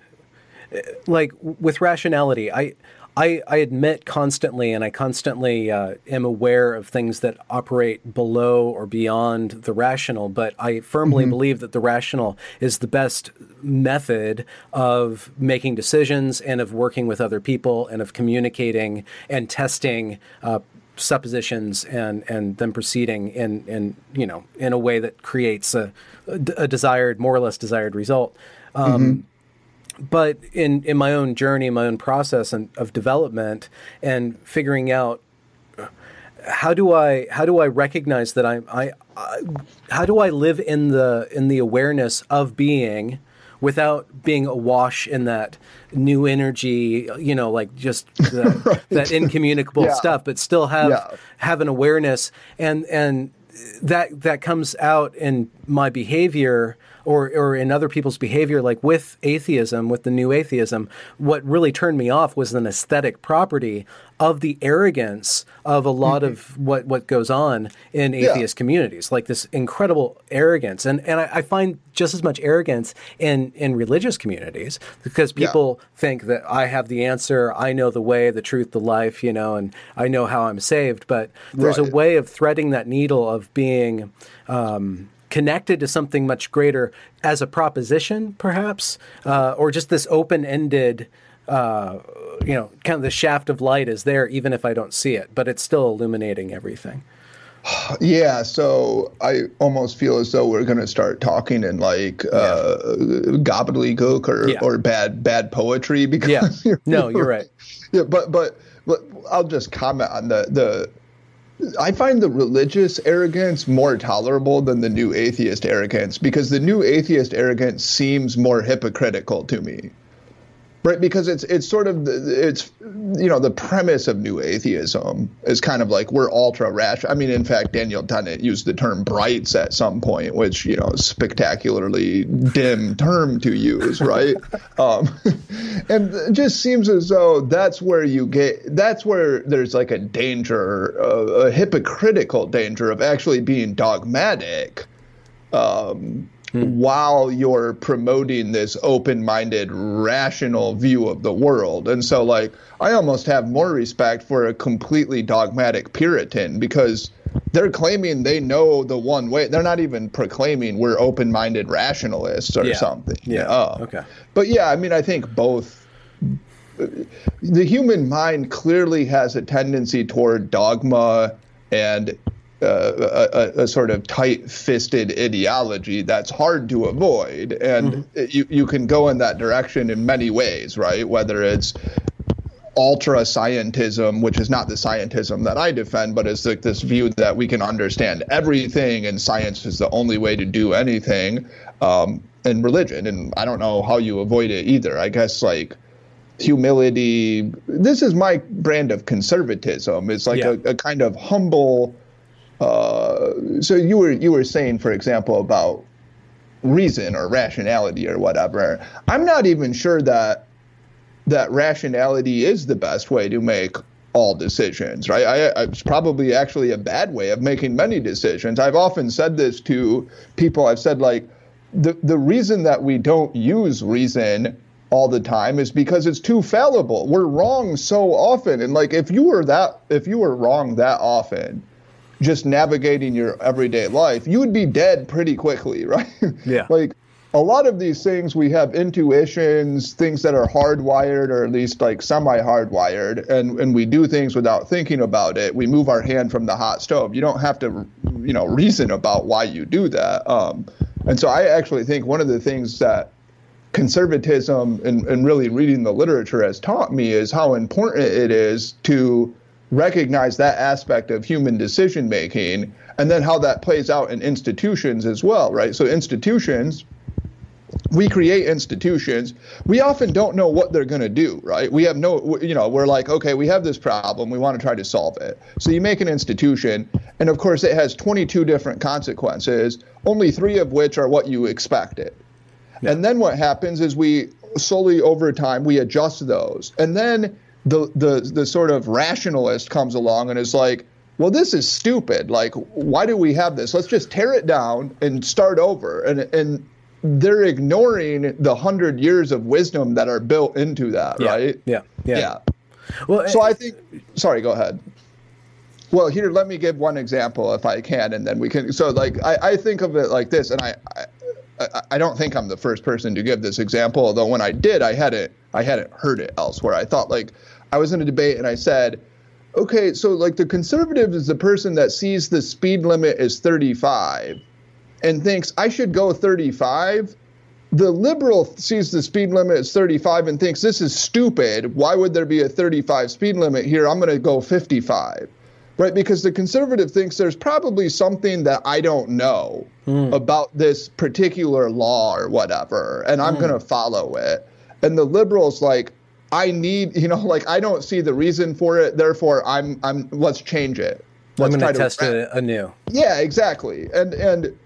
like with rationality, I I, I admit constantly, and I constantly uh, am aware of things that operate below or beyond the rational, but I firmly mm-hmm. believe that the rational is the best method of making decisions and of working with other people and of communicating and testing uh, suppositions and and then proceeding in in you know in a way that creates a, a desired more or less desired result. Um, mm-hmm but in in my own journey, my own process and, of development, and figuring out uh, how do I how do I recognize that I'm I, I how do I live in the in the awareness of being without being awash in that new energy, you know, like just <laughs> the, right. that incommunicable yeah. stuff, but still have yeah. have an awareness and and that that comes out in my behavior or or in other people's behavior like with atheism with the new atheism what really turned me off was an aesthetic property of the arrogance of a lot mm-hmm. of what what goes on in atheist yeah. communities like this incredible arrogance and and I, I, find just as much arrogance in in religious communities because people yeah. think that I have the answer I know the way the truth the life you know and I know how I'm saved but there's right. a way of threading that needle of being um, connected to something much greater as a proposition, perhaps, uh, or just this open ended. Uh, you know, kind of the shaft of light is there, even if I don't see it, but it's still illuminating everything. <sighs> Yeah, so I almost feel as though we're going to start talking in like uh, gobbledygook or, yeah. or bad bad poetry because yeah. <laughs> you're, no, you're right. Yeah, but but but I'll just comment on the the I find the religious arrogance more tolerable than the new atheist arrogance because the new atheist arrogance seems more hypocritical to me right? Because it's it's sort of it's you know the premise of new atheism is kind of like we're ultra rational. I mean, in fact, Daniel Dennett used the term brights at some point, which you know spectacularly dim term to use, right? <laughs> um, and it just seems as though that's where you get that's where there's like a danger, uh, a hypocritical danger of actually being dogmatic. Um, hmm. while you're promoting this open-minded rational view of the world. And so like i almost have more respect for a completely dogmatic puritan because they're claiming they know the one way. They're not even proclaiming we're open-minded rationalists or yeah. something yeah. uh, okay. But yeah i mean i think both the human mind clearly has a tendency toward dogma and uh, a, a, sort of tight-fisted ideology that's hard to avoid, and mm-hmm. you you can go in that direction in many ways, right? Whether it's ultra scientism, which is not the scientism that I defend, but it's like this view that we can understand everything and science is the only way to do anything, um, and religion. And I don't know how you avoid it either. I guess like humility. This is my brand of conservatism. It's like yeah. a, a, kind of humble. Uh, so you were you were saying, for example, about reason or rationality or whatever. I'm not even sure that that rationality is the best way to make all decisions, right? I, it's probably actually a bad way of making many decisions. I've often said this to people. I've said like the the reason that we don't use reason all the time is because it's too fallible. We're wrong so often, and like if you were that if you were wrong that often, just navigating your everyday life, you would be dead pretty quickly, <laughs> right? Yeah. like a lot of these things we have intuitions, things that are hardwired or at least like semi hardwired, and, and we do things without thinking about it. We move our hand from the hot stove. You don't have to, you know, reason about why you do that. Um, and so I actually think one of the things that conservatism and, and really reading the literature has taught me is how important it is to recognize that aspect of human decision making and then how that plays out in institutions as well, right? So institutions we create institutions. We often don't know what they're going to do right? We have no you know we're like okay we have this problem we want to try to solve it. So you make an institution and of course it has 22 different consequences only three of which are what you expected yeah. and then what happens is we slowly over time we adjust those. And then the the the sort of rationalist comes along and is like well, this is stupid. Like, why do we have this? Let's just tear it down and start over. And and they're ignoring the hundred years of wisdom that are built into that, yeah, right? Yeah, yeah. Yeah. Well, so I think. Sorry, go ahead. Well, here, let me give one example if I can, and then we can. So, like, I, I think of it like this, and I, I, I don't think I'm the first person to give this example. Although when I did, I hadn't, I hadn't heard it elsewhere. I thought like I was in a debate and I said, okay, so like the conservative is the person that sees the speed limit as 35 and thinks I should go 35, the liberal sees the speed limit as 35 and thinks this is stupid. Why would there be a 35 speed limit here? I'm going to go 55. Right? Because the conservative thinks there's probably something that I don't know mm. about this particular law or whatever, and I'm mm. going to follow it. And the liberals like, I need, you know, like I don't see the reason for it, therefore I'm I'm let's change it. Let's I'm going to test it anew. Yeah, exactly. And and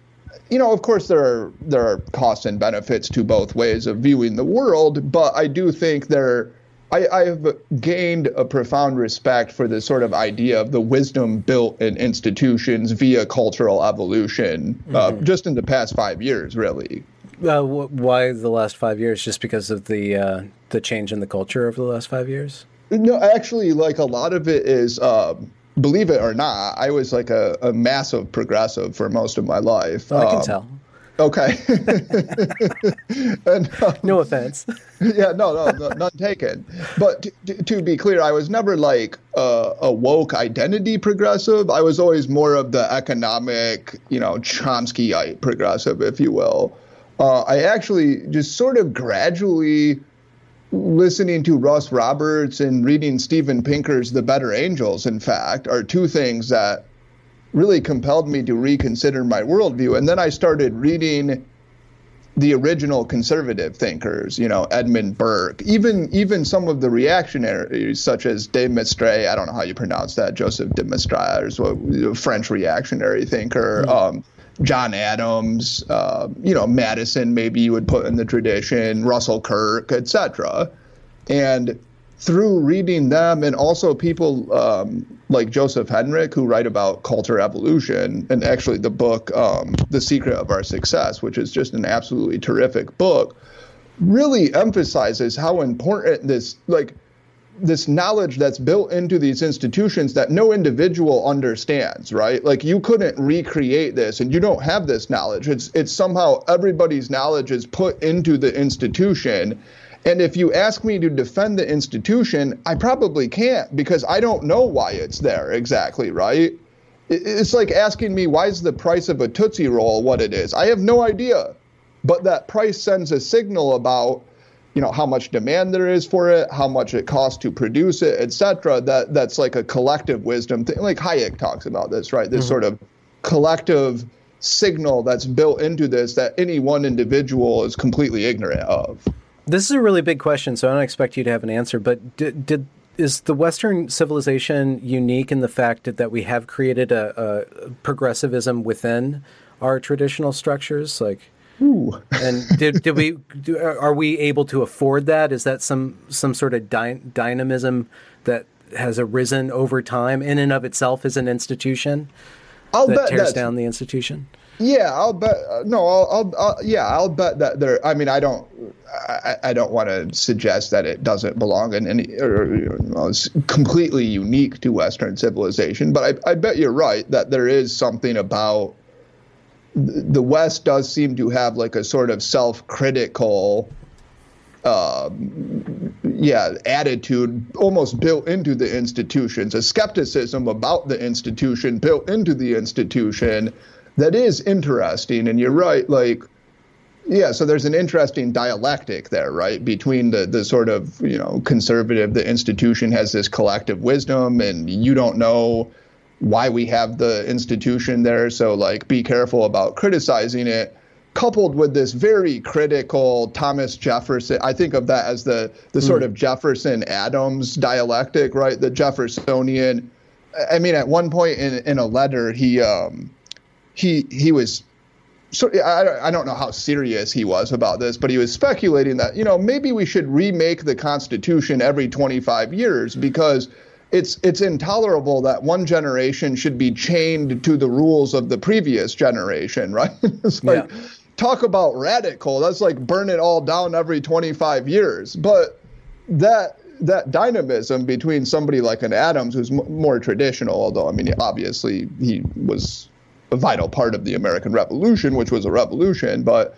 you know, of course, there are there are costs and benefits to both ways of viewing the world, but I do think there. I, I have gained a profound respect for the sort of idea of the wisdom built in institutions via cultural evolution, uh, mm-hmm. uh, just in the past five years, really. Uh, why the last five years? Just because of the uh, the change in the culture over the last five years? No, actually, like a lot of it is. Um, believe it or not, I was like a, a massive progressive for most of my life. I can um, tell. Okay. <laughs> and, um, no offense. yeah, no, no, no, none taken. But t- to be clear, I was never like a, a woke identity progressive. I was always more of the economic, you know, Chomskyite progressive, if you will. Uh, I actually just sort of gradually listening to Russ Roberts and reading Steven Pinker's The Better Angels, in fact, are two things that really compelled me to reconsider my worldview. And then I started reading the original conservative thinkers, you know, Edmund Burke, even even some of the reactionaries such as de Maistre, I don't know how you pronounce that, Joseph de Maistre, a French reactionary thinker. Mm-hmm. Um, John Adams, uh, you know, Madison, maybe you would put in the tradition, Russell Kirk, etc. And through reading them and also people um, like Joseph Henrich who write about culture evolution and actually the book um, The Secret of Our Success, which is just an absolutely terrific book, really emphasizes how important this like – this knowledge that's built into these institutions that no individual understands, right? Like you couldn't recreate this and you don't have this knowledge. It's it's somehow everybody's knowledge is put into the institution. And if you ask me to defend the institution, I probably can't because I don't know why it's there exactly, right? It's like asking me why is the price of a Tootsie Roll what it is? I have no idea. But that price sends a signal about you know how much demand there is for it, how much it costs to produce it, etc. That that's like a collective wisdom thing. Like Hayek talks about this, right? This mm-hmm. sort of collective signal that's built into this that any one individual is completely ignorant of. This is a really big question, so I don't expect you to have an answer. But did, did is the Western civilization unique in the fact that, that we have created a, a progressivism within our traditional structures? Like, Ooh. and did, did we do, are we able to afford that? Is that some some sort of dy- dynamism that has arisen over time in and of itself as an institution I'll that tears down the institution? Yeah, I'll bet. Uh, no, I'll, I'll, I'll, yeah, I'll bet that there. I mean, I don't, I, I don't want to suggest that it doesn't belong in any, or you know, it's completely unique to Western civilization. But I, I bet you're right that there is something about the West does seem to have like a sort of self-critical, um, yeah, attitude almost built into the institutions, a skepticism about the institution built into the institution that is interesting. And you're right, like, yeah, so there's an interesting dialectic there, right, between the the sort of you know conservative, the institution has this collective wisdom, and you don't know why we have the institution there. So like, be careful about criticizing it. Coupled with this very critical Thomas Jefferson, I think of that as the the mm. sort of Jefferson Adams dialectic, right? The Jeffersonian. I mean, at one point in in a letter, he um, he he was so I, I don't know how serious he was about this, but he was speculating that you know maybe we should remake the Constitution every 25 years because it's it's intolerable that one generation should be chained to the rules of the previous generation, <laughs> right? it's like yeah. talk about radical. That's like burn it all down every 25 years. But that that dynamism between somebody like an Adams, who's m- more traditional, although I mean obviously he was a vital part of the American Revolution, which was a revolution. But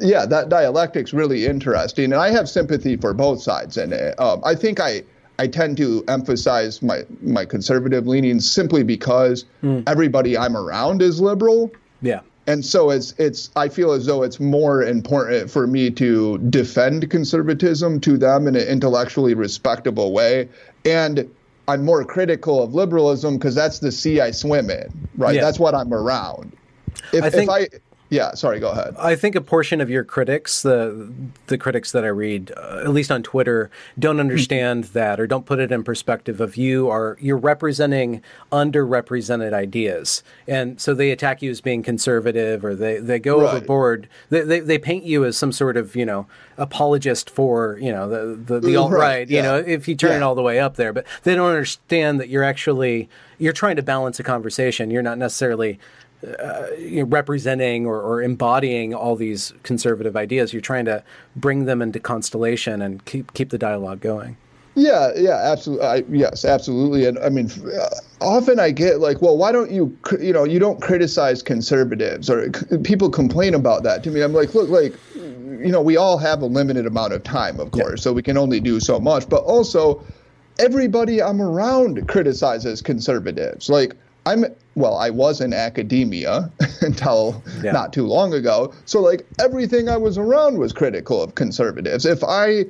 yeah, that dialectic's really interesting, and I have sympathy for both sides in it. Um, I think I I tend to emphasize my my conservative leanings simply because mm. everybody I'm around is liberal. Yeah. And so it's it's I feel as though it's more important for me to defend conservatism to them in an intellectually respectable way. And I'm more critical of liberalism because that's the sea I swim in, right? Yeah. That's what I'm around. If I, think, if I yeah, sorry, go ahead. I think a portion of your critics, the the critics that I read, uh, at least on Twitter, don't hmm. understand that or don't put it in perspective of you are you're representing underrepresented ideas. And so they attack you as being conservative or they, they go right. overboard. They, they, they paint you as some sort of, you know, apologist for, you know, the the, the alt right, yeah. you know, if you turn yeah. it all the way up there, but they don't understand that you're actually you're trying to balance a conversation. You're not necessarily uh, you know, representing or, or, embodying all these conservative ideas. You're trying to bring them into constellation and keep keep the dialogue going. Yeah, yeah, absolutely. I, yes, absolutely. And I mean, uh, often I get like, well, why don't you, you know, you don't criticize conservatives or people complain about that to me. I'm like, look, like, you know, we all have a limited amount of time, of course, yeah. so we can only do so much. But also, everybody I'm around criticizes conservatives. Like, I'm well, I was in academia <laughs> until yeah. not too long ago. So like everything I was around was critical of conservatives. If I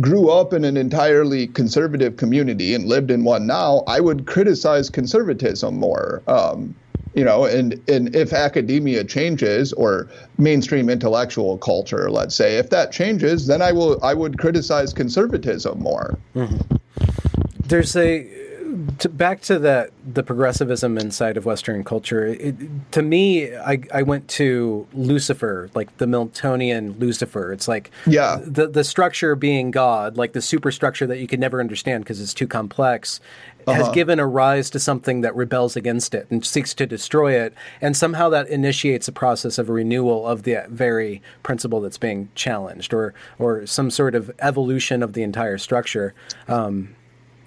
grew up in an entirely conservative community and lived in one now, I would criticize conservatism more. Um, you know, and, and if academia changes or mainstream intellectual culture, let's say, if that changes, then I will I would criticize conservatism more. Mm-hmm. There's a to, back to that the progressivism inside of Western culture. It, to me, I, I went to Lucifer, like the Miltonian Lucifer. It's like yeah, the the structure being God, like the superstructure that you could never understand because it's too complex, uh-huh. has given a rise to something that rebels against it and seeks to destroy it, and somehow that initiates a process of renewal of the very principle that's being challenged, or or some sort of evolution of the entire structure. Um,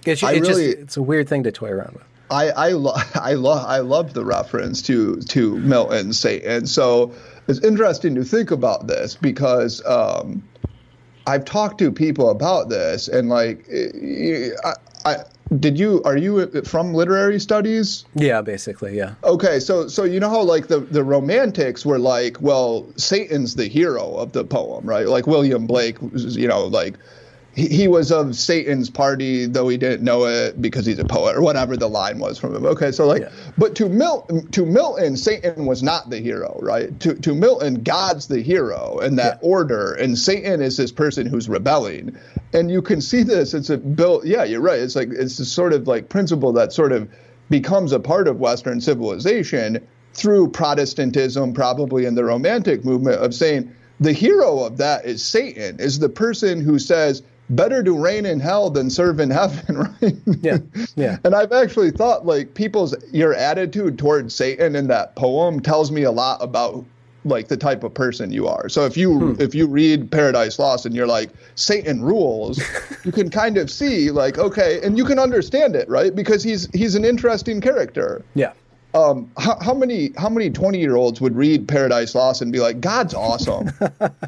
it's, it really, just, it's a weird thing to toy around with. I I lo- <laughs> I love I love the reference to to Milton Satan. So it's interesting to think about this because um, I've talked to people about this and like eh, eh, I, I did you are you eh, from literary studies? Yeah, basically, yeah. Okay, so so you know how like the the romantics were like, well, Satan's the hero of the poem, right? Like William Blake, you know, like he, he was of Satan's party, though he didn't know it because he's a poet or whatever the line was from him. Okay, so like, yeah. but to Milton, to Milton, Satan was not the hero, right? To to Milton, God's the hero in that yeah. order, and Satan is this person who's rebelling, and you can see this. It's a built. Yeah, you're right. It's like it's a sort of like principle that sort of becomes a part of Western civilization through Protestantism, probably in the Romantic movement of saying the hero of that is Satan, is the person who says better to reign in hell than serve in heaven, <laughs> right? Yeah, yeah. and I've actually thought like people's your attitude towards Satan in that poem tells me a lot about like the type of person you are. So if you hmm. if you read Paradise Lost and you're like Satan rules, you can <laughs> kind of see like okay, and you can understand it, right? Because he's he's an interesting character. Yeah. Um, how, how many how many 20 year olds would read Paradise Lost and be like, God's awesome?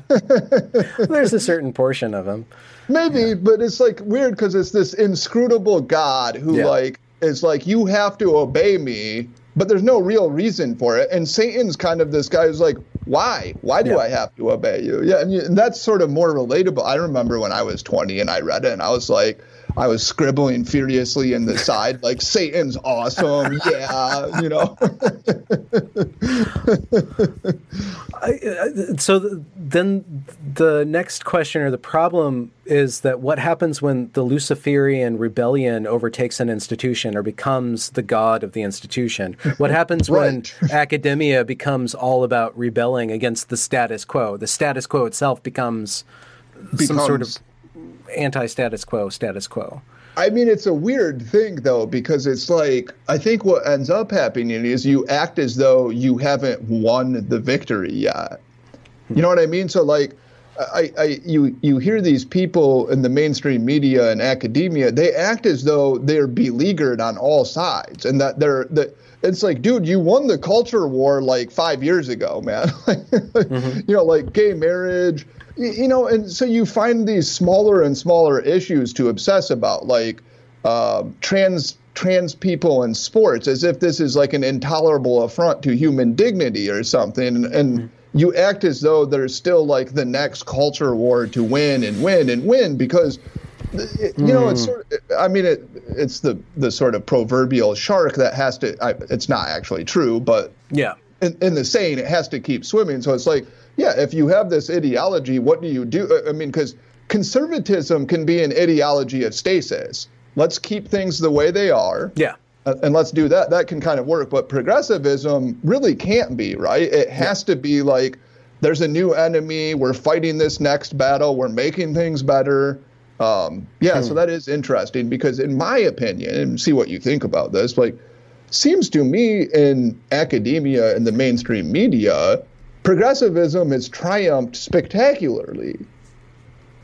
<laughs> There's a certain portion of them. Maybe, yeah. but it's like weird because it's this inscrutable God who yeah. like is like you have to obey me, but there's no real reason for it. And Satan's kind of this guy who's like, why? Why do yeah. I have to obey you? Yeah, and, you, and that's sort of more relatable. I remember when I was 20 and I read it, and I was like I was scribbling furiously in the side, like Satan's awesome, yeah, you know. I, so then the next question or the problem is that what happens when the Luciferian rebellion overtakes an institution or becomes the god of the institution? What happens right. when academia becomes all about rebelling against the status quo? The status quo itself becomes, becomes some sort of anti-status quo status quo. I mean, it's a weird thing though, because it's like I think what ends up happening is you act as though you haven't won the victory yet. You know what I mean? So like, I, I you you hear these people in the mainstream media and academia, they act as though they're beleaguered on all sides, and that they're that. It's like, dude, you won the culture war like five years ago, man. <laughs> mm-hmm. You know, like gay marriage, you know, and so you find these smaller and smaller issues to obsess about, like uh, trans trans people in sports, as if this is like an intolerable affront to human dignity or something, and, mm-hmm. you act as though there's still like the next culture war to win and win and win because. You know, it's mm. sort of, I mean, it, it's the, the sort of proverbial shark that has to, I, it's not actually true, but yeah, in, in the saying, it has to keep swimming. So it's like, yeah, if you have this ideology, what do you do? I mean, because conservatism can be an ideology of stasis. Let's keep things the way they are. Yeah. Uh, and let's do that. That can kind of work. But progressivism really can't be, right? It has yeah. to be like there's a new enemy. We're fighting this next battle. We're making things better. Um, yeah, hmm. so that is interesting because, in my opinion, and see what you think about this, like, seems to me in academia and the mainstream media, progressivism has triumphed spectacularly.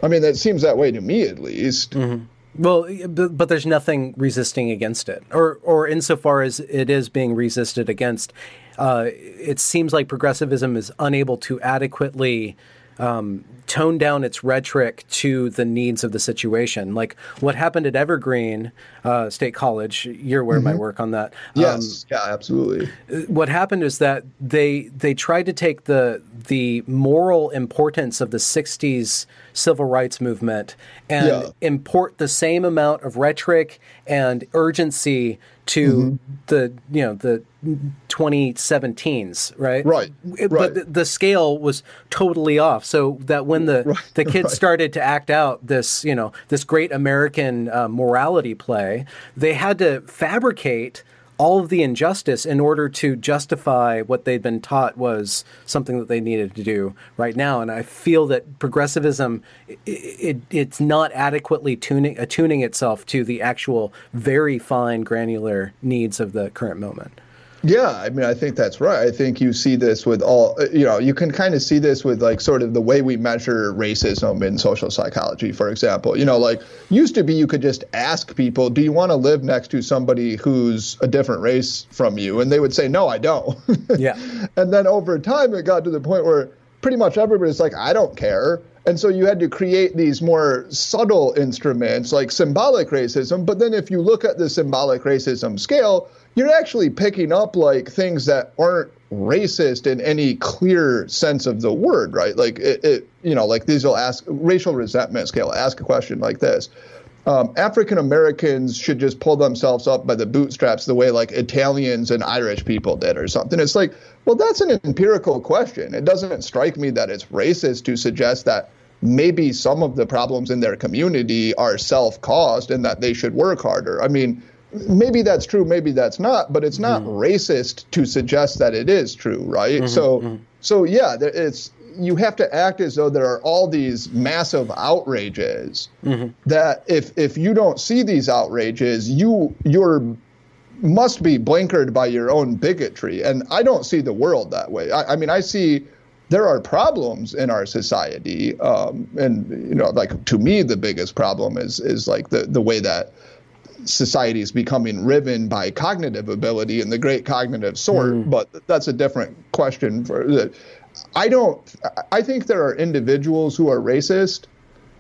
I mean, that seems that way to me, at least. Mm-hmm. Well, but, but, there's nothing resisting against it, or or insofar as it is being resisted against, uh, it seems like progressivism is unable to adequately um, tone down its rhetoric to the needs of the situation. Like what happened at Evergreen uh, State College, you're aware mm-hmm. of my work on that. Yes, um, yeah, absolutely. What happened is that they they tried to take the the moral importance of the '60s civil rights movement and yeah. import the same amount of rhetoric and urgency to mm-hmm. the you know the 2017s, right? Right. But right. The, the, scale was totally off. So that when the right. the kids right. started to act out this you know this great American uh, morality play, they had to fabricate all of the injustice in order to justify what they'd been taught was something that they needed to do right now. And I feel that progressivism, it, it, it's not adequately tuning, attuning itself to the actual very fine granular needs of the current moment. Yeah, I mean, I think that's right. I think you see this with all, you know, you can kind of see this with like sort of the way we measure racism in social psychology, for example. You know, like used to be you could just ask people, do you want to live next to somebody who's a different race from you? And they would say, no, I don't. Yeah. <laughs> and then over time, it got to the point where pretty much everybody's like, I don't care. And so you had to create these more subtle instruments like symbolic racism. But then if you look at the symbolic racism scale, you're actually picking up like things that aren't racist in any clear sense of the word, right? Like it, it you know, like these will ask racial resentment scale, ask a question like this. Um, African Americans should just pull themselves up by the bootstraps the way like Italians and Irish people did or something. It's like, well, that's an empirical question. It doesn't strike me that it's racist to suggest that maybe some of the problems in their community are self caused and that they should work harder. I mean, maybe that's true, maybe that's not, but it's not mm-hmm. racist to suggest that it is true, right? Mm-hmm, so, mm-hmm. so yeah, it's you have to act as though there are all these massive outrages mm-hmm. that if if you don't see these outrages, you you're must be blinkered by your own bigotry, and I don't see the world that way. I, I mean, I see there are problems in our society, um, and you know, like to me, the biggest problem is is like the the way that society is becoming riven by cognitive ability and the great cognitive sort. Mm. But that's a different question. For the, I don't. I think there are individuals who are racist,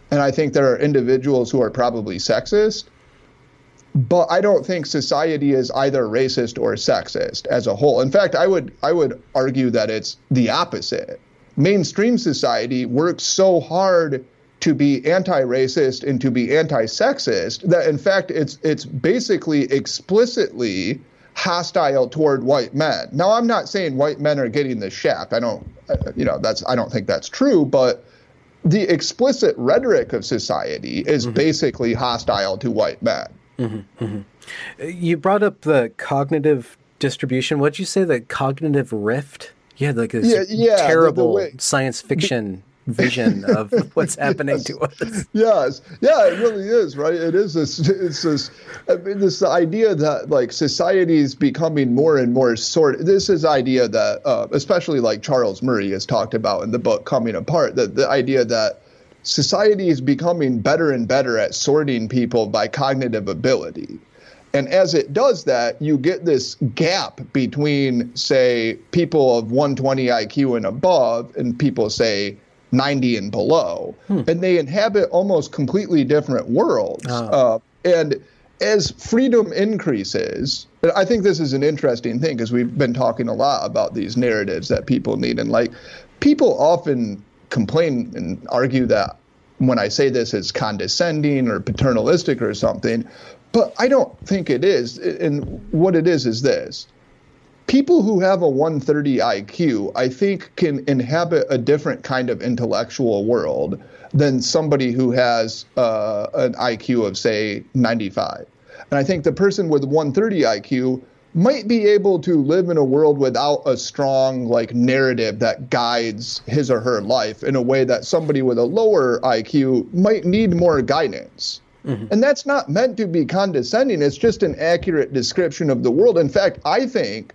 and I think there are individuals who are probably sexist. But I don't think society is either racist or sexist as a whole. In fact, I would I would argue that it's the opposite. Mainstream society works so hard to be anti-racist and to be anti-sexist that in fact it's it's basically explicitly hostile toward white men. Now I'm not saying white men are getting the shaft. I don't you know that's I don't think that's true, but the explicit rhetoric of society is mm-hmm. basically hostile to white men. Mm-hmm, mm-hmm. You brought up the cognitive distribution. What'd you say? The cognitive rift? Yeah, like this yeah, yeah, terrible the, the way, science fiction vision of <laughs> what's happening yes. to us. Yes, yeah, it really is, right? It is this. It's this. I mean, this idea that like society is becoming more and more sort. This is idea that, uh, especially like Charles Murray has talked about in the book Coming Apart. That the idea that society is becoming better and better at sorting people by cognitive ability. And as it does that, you get this gap between, say, people of 120 IQ and above and people, say, 90 and below. Hmm. And they inhabit almost completely different worlds. Oh. Uh, and as freedom increases, I think this is an interesting thing because we've been talking a lot about these narratives that people need. And like, people often complain and argue that when I say this is condescending or paternalistic or something, but I don't think it is. And what it is is this people who have a 130 IQ, I think, can inhabit a different kind of intellectual world than somebody who has uh, an IQ of, say, 95. And I think the person with 130 IQ might be able to live in a world without a strong like narrative that guides his or her life in a way that somebody with a lower IQ might need more guidance. Mm-hmm. And that's not meant to be condescending. It's just an accurate description of the world. In fact, I think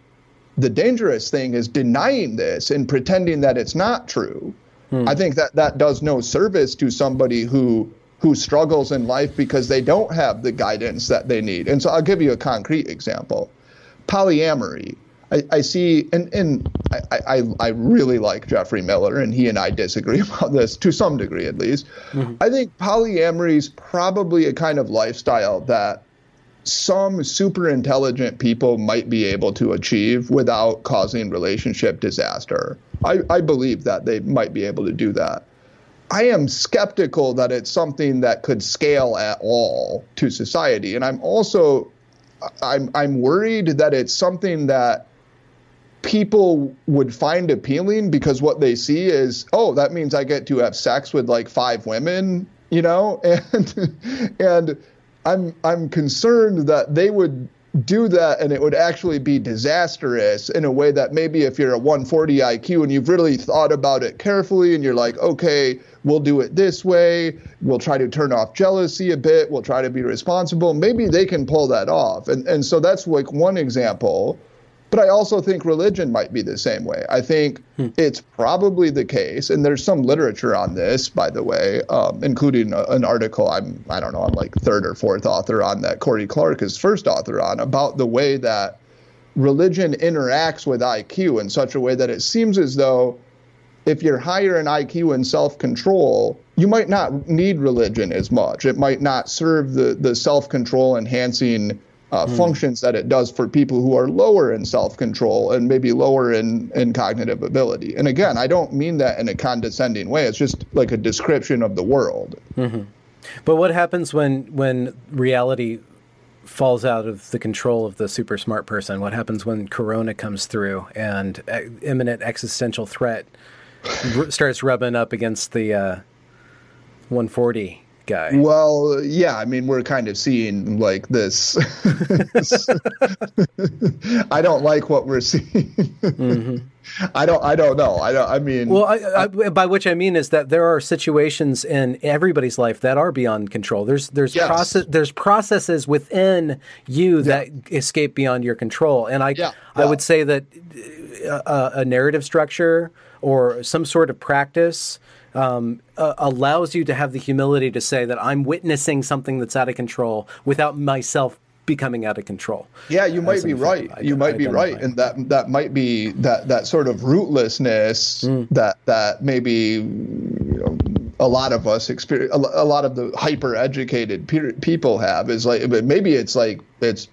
the dangerous thing is denying this and pretending that it's not true. Hmm. I think that that does no service to somebody who who struggles in life because they don't have the guidance that they need. And so I'll give you a concrete example. Polyamory. I, I see, and, and I, I, I, really like Geoffrey Miller, and he and I disagree <laughs> about this to some degree at least. Mm-hmm. I think polyamory is probably a kind of lifestyle that some super intelligent people might be able to achieve without causing relationship disaster. I, I believe that they might be able to do that. I am skeptical that it's something that could scale at all to society. And I'm also I'm I'm worried that it's something that people would find appealing because what they see is, oh, that means I get to have sex with like five women, you know? <laughs> And and I'm I'm concerned that they would do that and it would actually be disastrous in a way that maybe if you're a 140 IQ and you've really thought about it carefully and you're like, okay, we'll do it this way, we'll try to turn off jealousy a bit, we'll try to be responsible, maybe they can pull that off. And and so that's like one example but I also think religion might be the same way. I think hmm. it's probably the case, and there's some literature on this, by the way, um, including a, an article I'm I don't know I'm like third or fourth author on that Cory Clark is first author on about the way that religion interacts with IQ in such a way that it seems as though if you're higher in IQ and self control, you might not need religion as much. It might not serve the, the self control enhancing uh, mm. functions that it does for people who are lower in self control and maybe lower in, in cognitive ability. And again, I don't mean that in a condescending way, it's just like a description of the world. Mm-hmm. But what happens when, when reality falls out of the control of the super smart person? What happens when Corona comes through and uh, imminent existential threat r- starts rubbing up against the uh, 140? Guy. Well, yeah, I mean, we're kind of seeing like this. <laughs> I don't like what we're seeing. Mm-hmm. <laughs> I don't. I don't know. I don't. I mean, well, I, I, by which I mean is that there are situations in everybody's life that are beyond control. There's there's yes. process there's processes within you that yeah. escape beyond your control, and I yeah. I would say that a, uh, uh, a narrative structure or some sort of practice um, uh, allows you to have the humility to say that I'm witnessing something that's out of control without myself becoming out of control. Yeah, you might be right. I, you might be right, and that that might be that that sort of rootlessness mm. that that maybe you know, a lot of us experience. A, a lot of the hyper educated pe- people have is like, but maybe it's like it's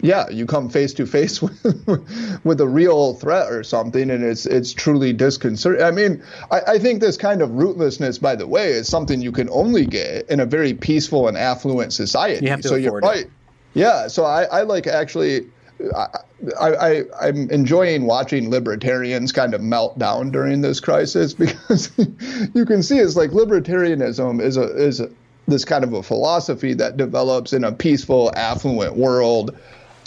yeah, you come face to face <laughs> with with a real threat or something, and it's it's truly disconcerting. I mean, I, I, think this kind of rootlessness, by the way, is something you can only get in a very peaceful and affluent society. You have to so you're right. It. Yeah, so I, I like actually. I, I, I'm enjoying watching libertarians kind of melt down during this crisis <laughs> because you can see it's like libertarianism is a is a, this kind of a philosophy that develops in a peaceful, affluent world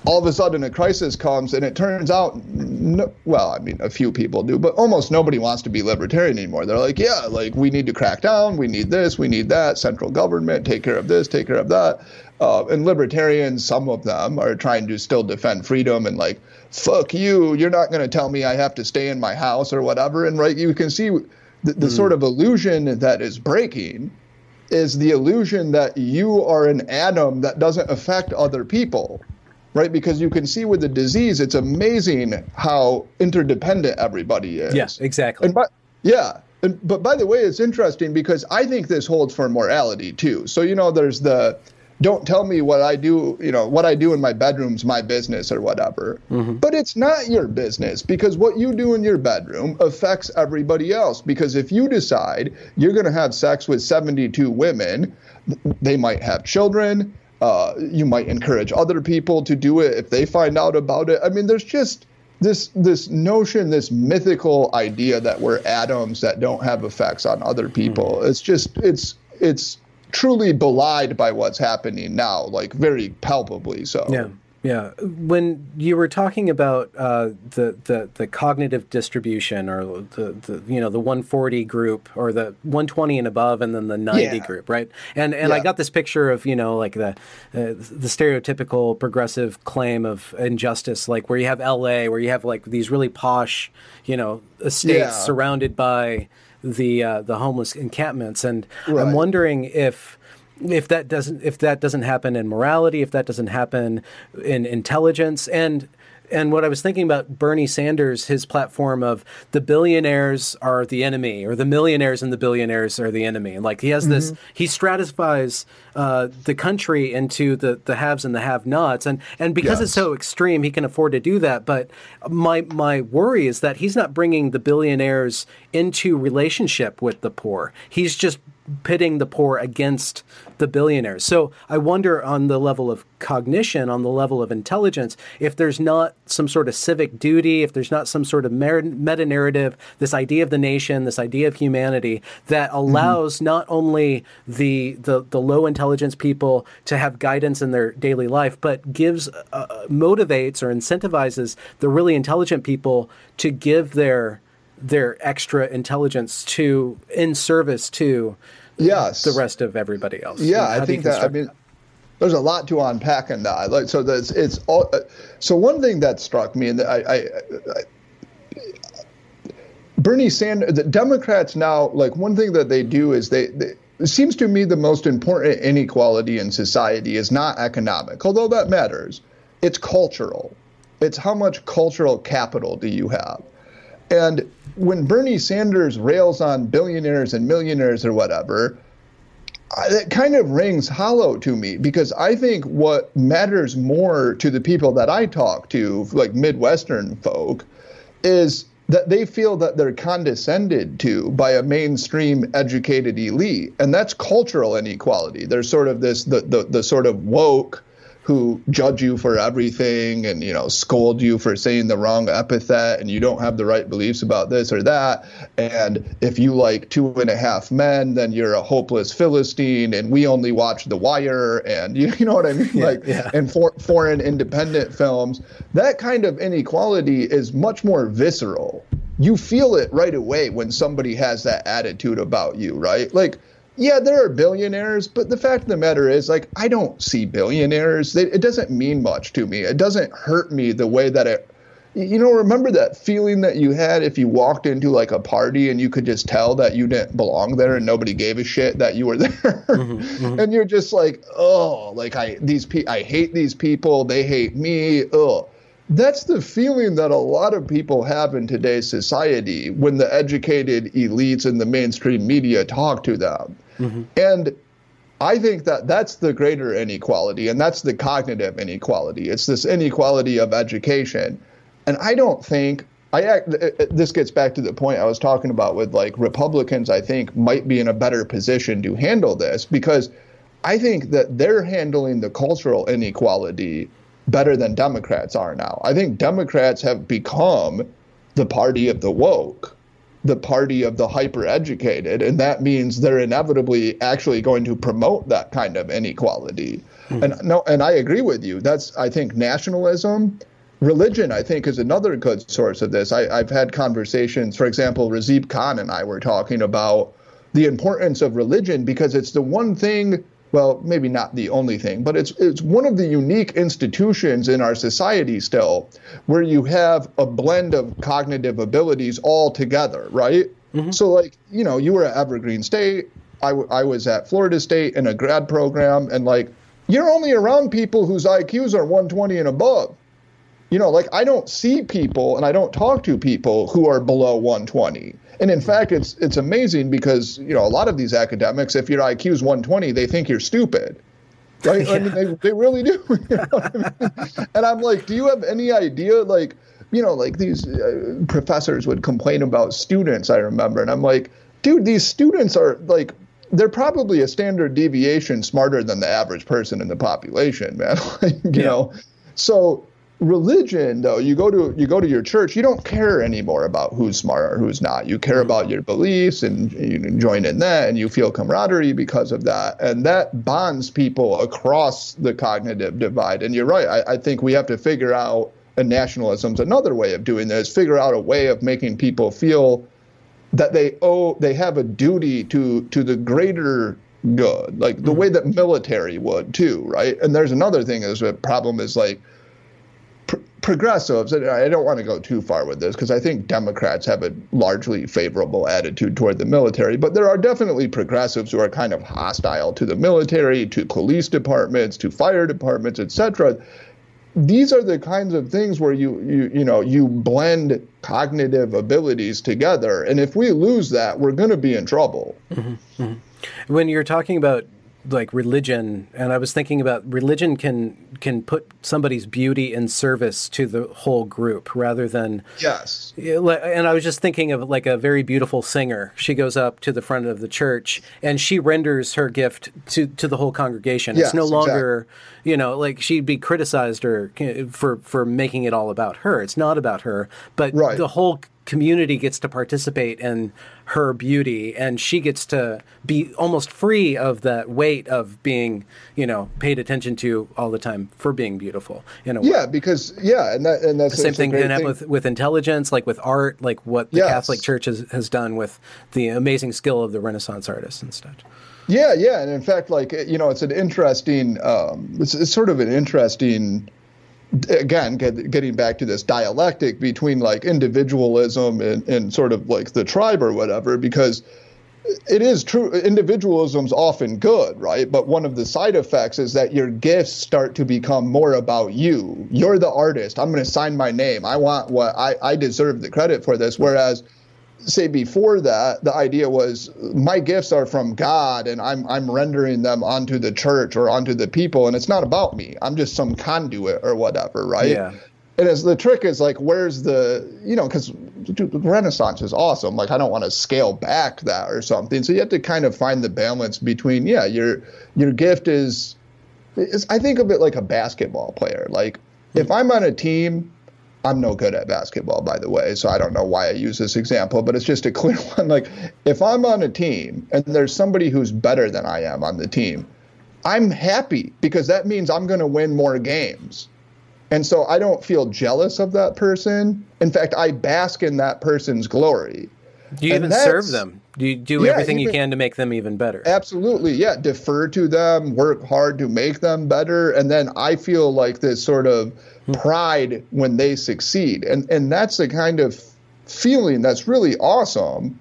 all of a sudden a crisis comes and it turns out no, well i mean a few people do but almost nobody wants to be libertarian anymore. They're like yeah like we need to crack down. We need this. We need that. Central government take care of this take care of that. Uh, and libertarians some of them are trying to still defend freedom and like fuck you. You're not going to tell me i have to stay in my house or whatever. And right you can see the, the mm. sort of illusion that is breaking is the illusion that you are an atom that doesn't affect other people right? Because you can see with the disease, it's amazing how interdependent everybody is. Yes, exactly. And but yeah, and, but by the way, it's interesting because I think this holds for morality too. So you know, there's the don't tell me what I do, you know, what I do in my bedroom's my business or whatever. Mm-hmm. But it's not your business because what you do in your bedroom affects everybody else. Because if you decide you're going to have sex with 72 women, they might have children, uh, you might encourage other people to do it if they find out about it. I mean, there's just this this notion, this mythical idea that we're atoms that don't have effects on other people. Mm-hmm. It's just it's it's truly belied by what's happening now, like very palpably so. Yeah. Yeah, when you were talking about uh, the, the the cognitive distribution, or the, the you know the 140 group, or the 120 and above, and then the 90 yeah. group, right? And and yeah. I got this picture of you know like the uh, the stereotypical progressive claim of injustice, like where you have L.A., where you have like these really posh, you know, estates yeah. surrounded by the uh, the homeless encampments, and right. I'm wondering if if that doesn't if that doesn't happen in morality, if that doesn't happen in intelligence, and and what I was thinking about Bernie Sanders, his platform of the billionaires are the enemy, or the millionaires and the billionaires are the enemy, and like he has mm-hmm. this, he stratifies uh, the country into the the haves and the have-nots, and and because yes. it's so extreme, he can afford to do that. But my my worry is that he's not bringing the billionaires into relationship with the poor. He's just pitting the poor against the billionaires. So I wonder on the level of cognition, on the level of intelligence, if there's not some sort of civic duty, if there's not some sort of meta narrative, this idea of the nation, this idea of humanity that allows mm-hmm. not only the, the, the low intelligence people to have guidance in their daily life, but gives uh, motivates or incentivizes the really intelligent people to give their their extra intelligence to in service to yes the rest of everybody else. Yeah, I think that. I mean, there's a lot to unpack in that. Like, so that's it's all. Uh, so one thing that struck me, and I, I, I Bernie Sanders, the Democrats now, like one thing that they do is they, they it seems to me the most important inequality in society is not economic, although that matters. It's cultural. It's how much cultural capital do you have? And when Bernie Sanders rails on billionaires and millionaires or whatever, that kind of rings hollow to me because I think what matters more to the people that I talk to, like Midwestern folk, is that they feel that they're condescended to by a mainstream educated elite. And that's cultural inequality. There's sort of this, the, the, the sort of woke, who judge you for everything and you know scold you for saying the wrong epithet and you don't have the right beliefs about this or that. And if you like two and a half men then you're a hopeless philistine and we only watch the wire and <laughs> you, you know what i mean? Yeah, like yeah. and for, foreign independent films that kind of inequality is much more visceral. You feel it right away when somebody has that attitude about you right? Like yeah, there are billionaires, but the fact of the matter is, like, I don't see billionaires. It doesn't mean much to me. It doesn't hurt me the way that it. You know, remember that feeling that you had if you walked into like a party and you could just tell that you didn't belong there and nobody gave a shit that you were <laughs> there, mm-hmm, mm-hmm. and you're just like, oh, like I these pe- I hate these people. They hate me. Oh that's the feeling that a lot of people have in today's society when the educated elites and the mainstream media talk to them. Mm-hmm. And I think that that's the greater inequality, and that's the cognitive inequality. It's this inequality of education. And I don't think I this gets back to the point I was talking about with like Republicans. I think might be in a better position to handle this because I think that they're handling the cultural inequality better than Democrats are now. I think Democrats have become the party of the woke, the party of the hyper educated, and that means they're inevitably actually going to promote that kind of inequality. Mm-hmm. And no, and I agree with you. That's I think nationalism. Religion, I think, is another good source of this. I, I've had conversations, for example, Razib Khan and I were talking about the importance of religion because it's the one thing well, maybe not the only thing, but it's it's one of the unique institutions in our society still where you have a blend of cognitive abilities all together, right? Mm-hmm. So, like, you know, you were at Evergreen State, I, w- I was at Florida State in a grad program, and like, you're only around people whose IQs are 120 and above. You know, like, I don't see people and I don't talk to people who are below 120. And in fact, it's it's amazing because you know a lot of these academics, if your IQ is 120, they think you're stupid. Right? <laughs> Yeah. I mean, they, they really do. <laughs> You know I mean? and I'm like, do you have any idea? Like, you know, like these uh, professors would complain about students. I remember, and I'm like, dude, these students are like they're probably a standard deviation smarter than the average person in the population, man. <laughs> like, you yeah. know, so religion though you go to you go to your church you don't care anymore about who's smart or who's not. You care about your beliefs and you join in that and you feel camaraderie because of that. And that bonds people across the cognitive divide. And you're right i, I think we have to figure out and nationalism's another way of doing this figure out a way of making people feel that they owe they have a duty to to the greater good like the mm-hmm. way that military would too right? And there's another thing is a problem is like progressives, and I don't want to go too far with this because I think Democrats have a largely favorable attitude toward the military, but there are definitely progressives who are kind of hostile to the military, to police departments, to fire departments, etc. These are the kinds of things where you you you know you blend cognitive abilities together, and if we lose that, we're going to be in trouble. Mm-hmm. Mm-hmm. When you're talking about like religion and i was thinking about religion can can put somebody's beauty in service to the whole group rather than yes and i was just thinking of like a very beautiful singer she goes up to the front of the church and she renders her gift to to the whole congregation yes, it's no longer exactly. you know like she'd be criticized or uh, for for making it all about her it's not about her but right. the whole community gets to participate in her beauty and she gets to be almost free of that weight of being you know paid attention to all the time for being beautiful in a yeah because yeah and that and that's the same thing can happen with with intelligence like with art like what the yes. catholic church has, has done with the amazing skill of the renaissance artists and stuff yeah yeah and in fact like you know it's an interesting um it's, it's sort of an interesting again get, getting back to this dialectic between like individualism and, and sort of like the tribe or whatever because it is true individualism's often good right? But one of the side effects is that your gifts start to become more about you. You're the artist. I'm going to sign my name. I want what i, I deserve the credit for this. Whereas say before that the idea was my gifts are from god and i'm i'm rendering them onto the church or onto the people. And it's not about me. I'm just some conduit or whatever right? Yeah. and as the trick is like where's the you know because the renaissance is awesome. Like i don't want to scale back that or something. So you have to kind of find the balance between yeah your your gift is, is i think of it like a basketball player. Like if mm. i'm on a team i'm no good at basketball by the way so i don't know why i use this example but it's just a <laughs> clear one like if i'm on a team and there's somebody who's better than i am on the team i'm happy because that means i'm going to win more games and so I don't feel jealous of that person. In fact, I bask in that person's glory. You And even serve them? Do you do Yeah, everything you can to make them even better? Absolutely. Yeah. Defer to them, work hard to make them better. And then I feel like this sort of hmm. pride when they succeed. And, and that's the kind of feeling that's really awesome.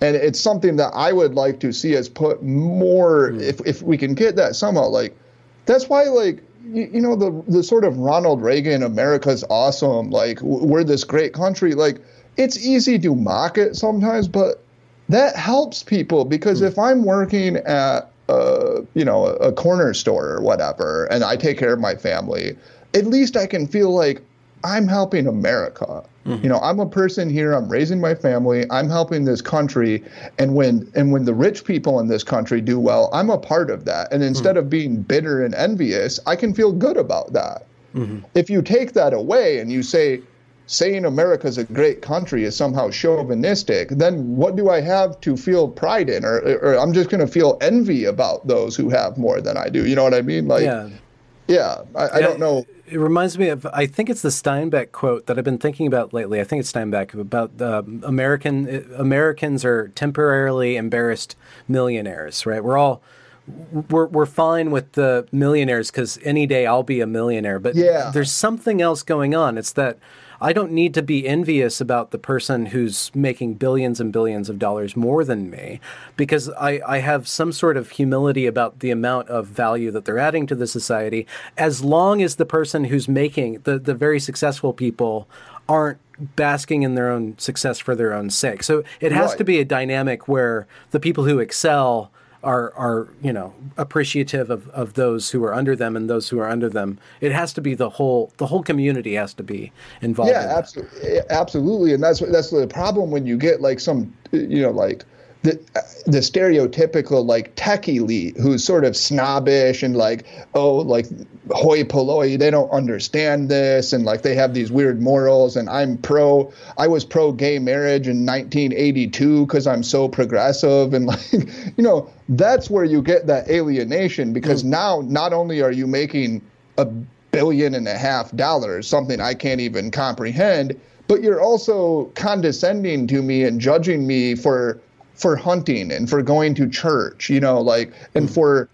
And it's something that I would like to see us put more, hmm. if, if we can get that somehow. Like, that's why, like, you, you know, the, the sort of Ronald Reagan, America's awesome, like, we're this great country. Like, it's easy to mock it sometimes, but that helps people because hmm. if I'm working at uh, you know a corner store or whatever, and I take care of my family, at least I can feel like I'm helping America. Hmm. You know, I'm a person here. I'm raising my family. I'm helping this country, and when and when the rich people in this country do well, I'm a part of that. And instead hmm. of being bitter and envious, I can feel good about that. Mm-hmm. If you take that away and you say, saying America's a great country is somehow chauvinistic, then what do I have to feel pride in? Or, or I'm just going to feel envy about those who have more than I do. You know what I mean? Like, yeah. yeah, I, I Yeah, don't know. It reminds me of, I think it's the Steinbeck quote that I've been thinking about lately. I think it's Steinbeck about um, American Americans are temporarily embarrassed millionaires, right? We're all we're we're fine with the millionaires because any day I'll be a millionaire. But Yeah. there's something else going on. It's that I don't need to be envious about the person who's making billions and billions of dollars more than me because I, I have some sort of humility about the amount of value that they're adding to the society as long as the person who's making the, the very successful people aren't basking in their own success for their own sake. So it has Right. to be a dynamic where the people who excel are are you know appreciative of, of those who are under them and those who are under them. It has to be the whole the whole community has to be involved. Yeah, in absolutely, eh, absolutely, and that's that's the problem when you get like some, you know, like the the stereotypical like tech elite who's sort of snobbish and like oh like hoi polloi they don't understand this and like they have these weird morals and I'm pro I was pro gay marriage in 1982 because I'm so progressive and <laughs> like you know that's where you get that alienation because mm. now not only are you making a billion and a half dollars, something I can't even comprehend. But you're also condescending to me and judging me for for hunting and for going to church, you know, like and hmm. for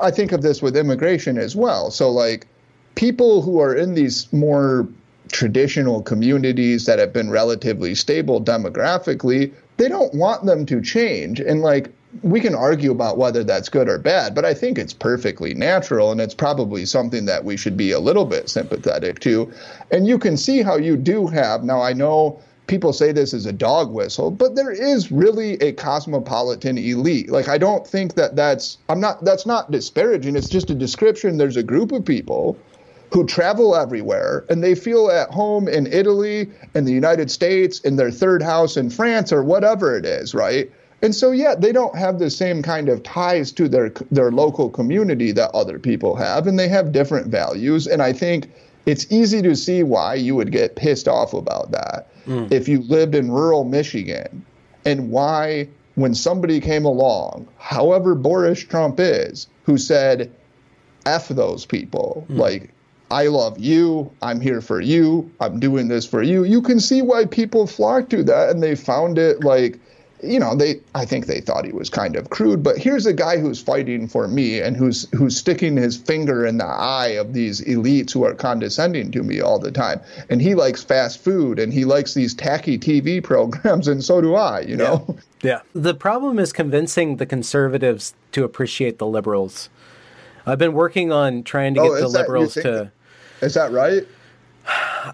I think of this with immigration as well. So like people who are in these more traditional communities that have been relatively stable demographically, they don't want them to change. And like we can argue about whether that's good or bad, but I think it's perfectly natural and it's probably something that we should be a little bit sympathetic to. And you can see how you do have now I know people say this is a dog whistle, but there is really a cosmopolitan elite. Like I don't think that that's I'm not that's not disparaging. It's just a description. There's a group of people who travel everywhere and they feel at home in Italy, in the United States, in their third house in France or whatever it is, right? And so yeah, they don't have the same kind of ties to their their local community that other people have and they have different values and I think it's easy to see why you would get pissed off about that Mm. if you lived in rural Michigan and why when somebody came along, however boorish Trump is, who said F those people, mm. like I love you. I'm here for you. I'm doing this for you. You can see why people flock to that and they found it like you know, they I think they thought he was kind of crude, but here's a guy who's fighting for me and who's who's sticking his finger in the eye of these elites who are condescending to me all the time. And he likes fast food and he likes these tacky TV <laughs> programs and so do I, you know. Yeah. yeah. The problem is convincing the conservatives to appreciate the liberals. I've been working on trying to oh, get oh, the liberals to Is that right?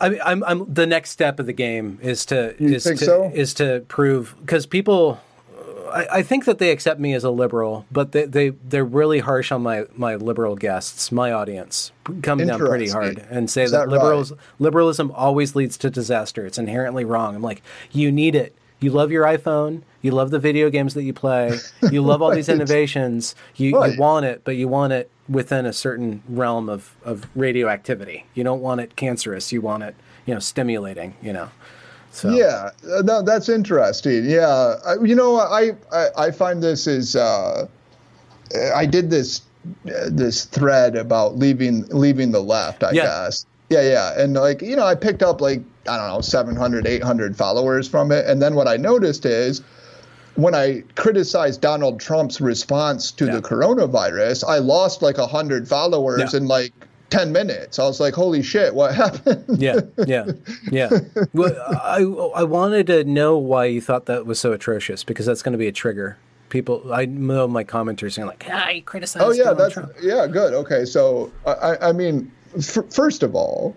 I mean, I'm, I'm the next step of the game is to you is to so? is to prove because people, I, I, think that they accept me as a liberal, but they they they're really harsh on my my liberal guests, my audience, come down pretty hard and say that, that, liberals right? liberalism always leads to disaster. It's inherently wrong. I'm like, you need it. You love your iPhone. You love the video games that you play. You love all these <laughs> innovations. You, right. you want it, but you want it within a certain realm of, of radioactivity. You don't want it cancerous. You want it, you know, stimulating. You know. So. Yeah, uh, no, that's interesting. Yeah, I, you know, I, I, I find this is uh, I did this uh, this thread about leaving leaving the left. I yeah. guess. Yeah, yeah, and like you know, I picked up like I don't know 700, 800 followers from it, and then what I noticed is when I criticized Donald Trump's response to yeah. the coronavirus, I lost like a hundred followers yeah. in like 10 minutes. I was like, holy shit, what <laughs> happened? yeah, yeah, yeah. Well, I, I wanted to know why you thought that was so atrocious because that's going to be a trigger. People, I know my commenters saying like, ah, you criticized Oh, yeah, Donald that's, Trump. yeah, good. Okay. So, I, I mean, f- first of all,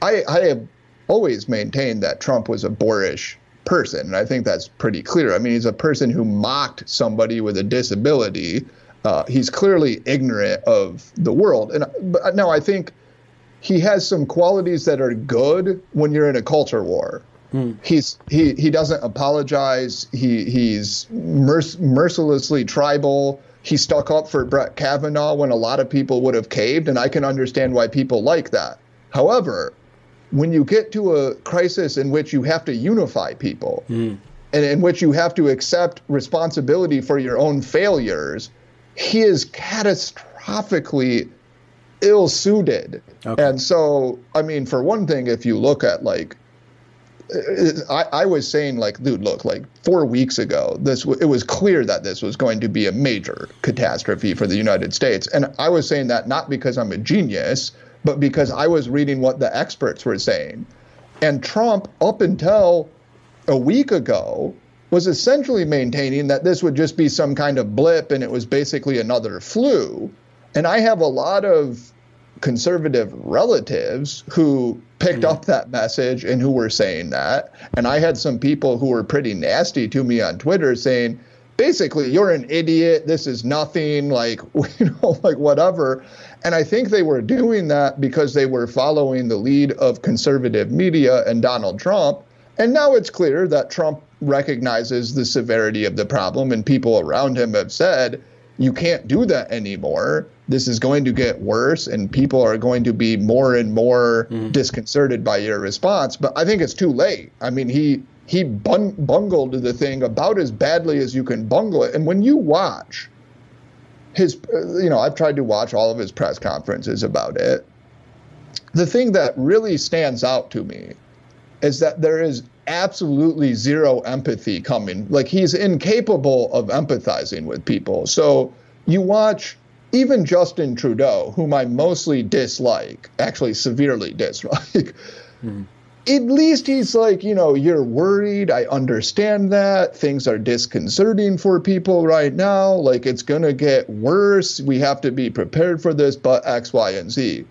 I, I have always maintained that Trump was a boorish person. And I think that's pretty clear. I mean, he's a person who mocked somebody with a disability. Uh, he's clearly ignorant of the world. And but now I think he has some qualities that are good when you're in a culture war. Hmm. He's he he doesn't apologize. He he's merc- mercilessly tribal. He stuck up for Brett Kavanaugh when a lot of people would have caved, and I can understand why people like that. However, when you get to a crisis in which you have to unify people mm. and in which you have to accept responsibility for your own failures, he is catastrophically ill suited. Okay. And so, I mean, for one thing, if you look at like, I, I, was saying like, dude, look, like four weeks ago, this it was clear that this was going to be a major catastrophe for the United States, and I was saying that not because I'm a genius, but because I was reading what the experts were saying. And Trump, up until a week ago, was essentially maintaining that this would just be some kind of blip and it was basically another flu. And I have a lot of conservative relatives who picked mm. up that message and who were saying that. And I had some people who were pretty nasty to me on Twitter saying, basically, you're an idiot. This is nothing, like, <laughs> you know, like whatever. And I think they were doing that because they were following the lead of conservative media and Donald Trump. And now it's clear that Trump recognizes the severity of the problem, and people around him have said, you can't do that anymore. This is going to get worse, and people are going to be more and more mm. disconcerted by your response. But I think it's too late. I mean, he he bun- bungled the thing about as badly as you can bungle it. And when you watch his, uh, you know, I've tried to watch all of his press conferences about it. The thing that really stands out to me is that there is absolutely zero empathy coming. Like he's incapable of empathizing with people. So you watch even Justin Trudeau, whom I mostly dislike, actually severely dislike. Mm at least he's like, you know, you're worried. I understand that. Things are disconcerting for people right now. Like, it's going to get worse. We have to be prepared for this, but X, Y, and Z.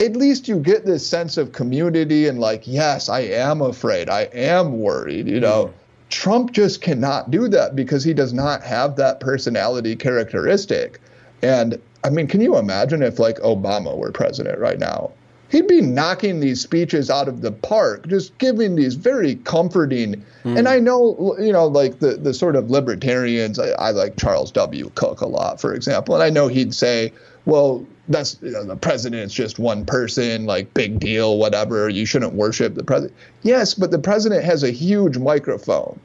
At least you get this sense of community and, like, yes, I am afraid. I am worried, you know. Mm. Trump just cannot do that because he does not have that personality characteristic. And I mean, can you imagine if, like, Obama were president right now? He'd be knocking these speeches out of the park, just giving these very comforting. Mm. And I know, you know, like the, the sort of libertarians, I, I, like Charles W. Cooke a lot, for example. And I know he'd say, well, that's you know, the president's just one person, like big deal, whatever. You shouldn't worship the president. Yes, but the president has a huge microphone.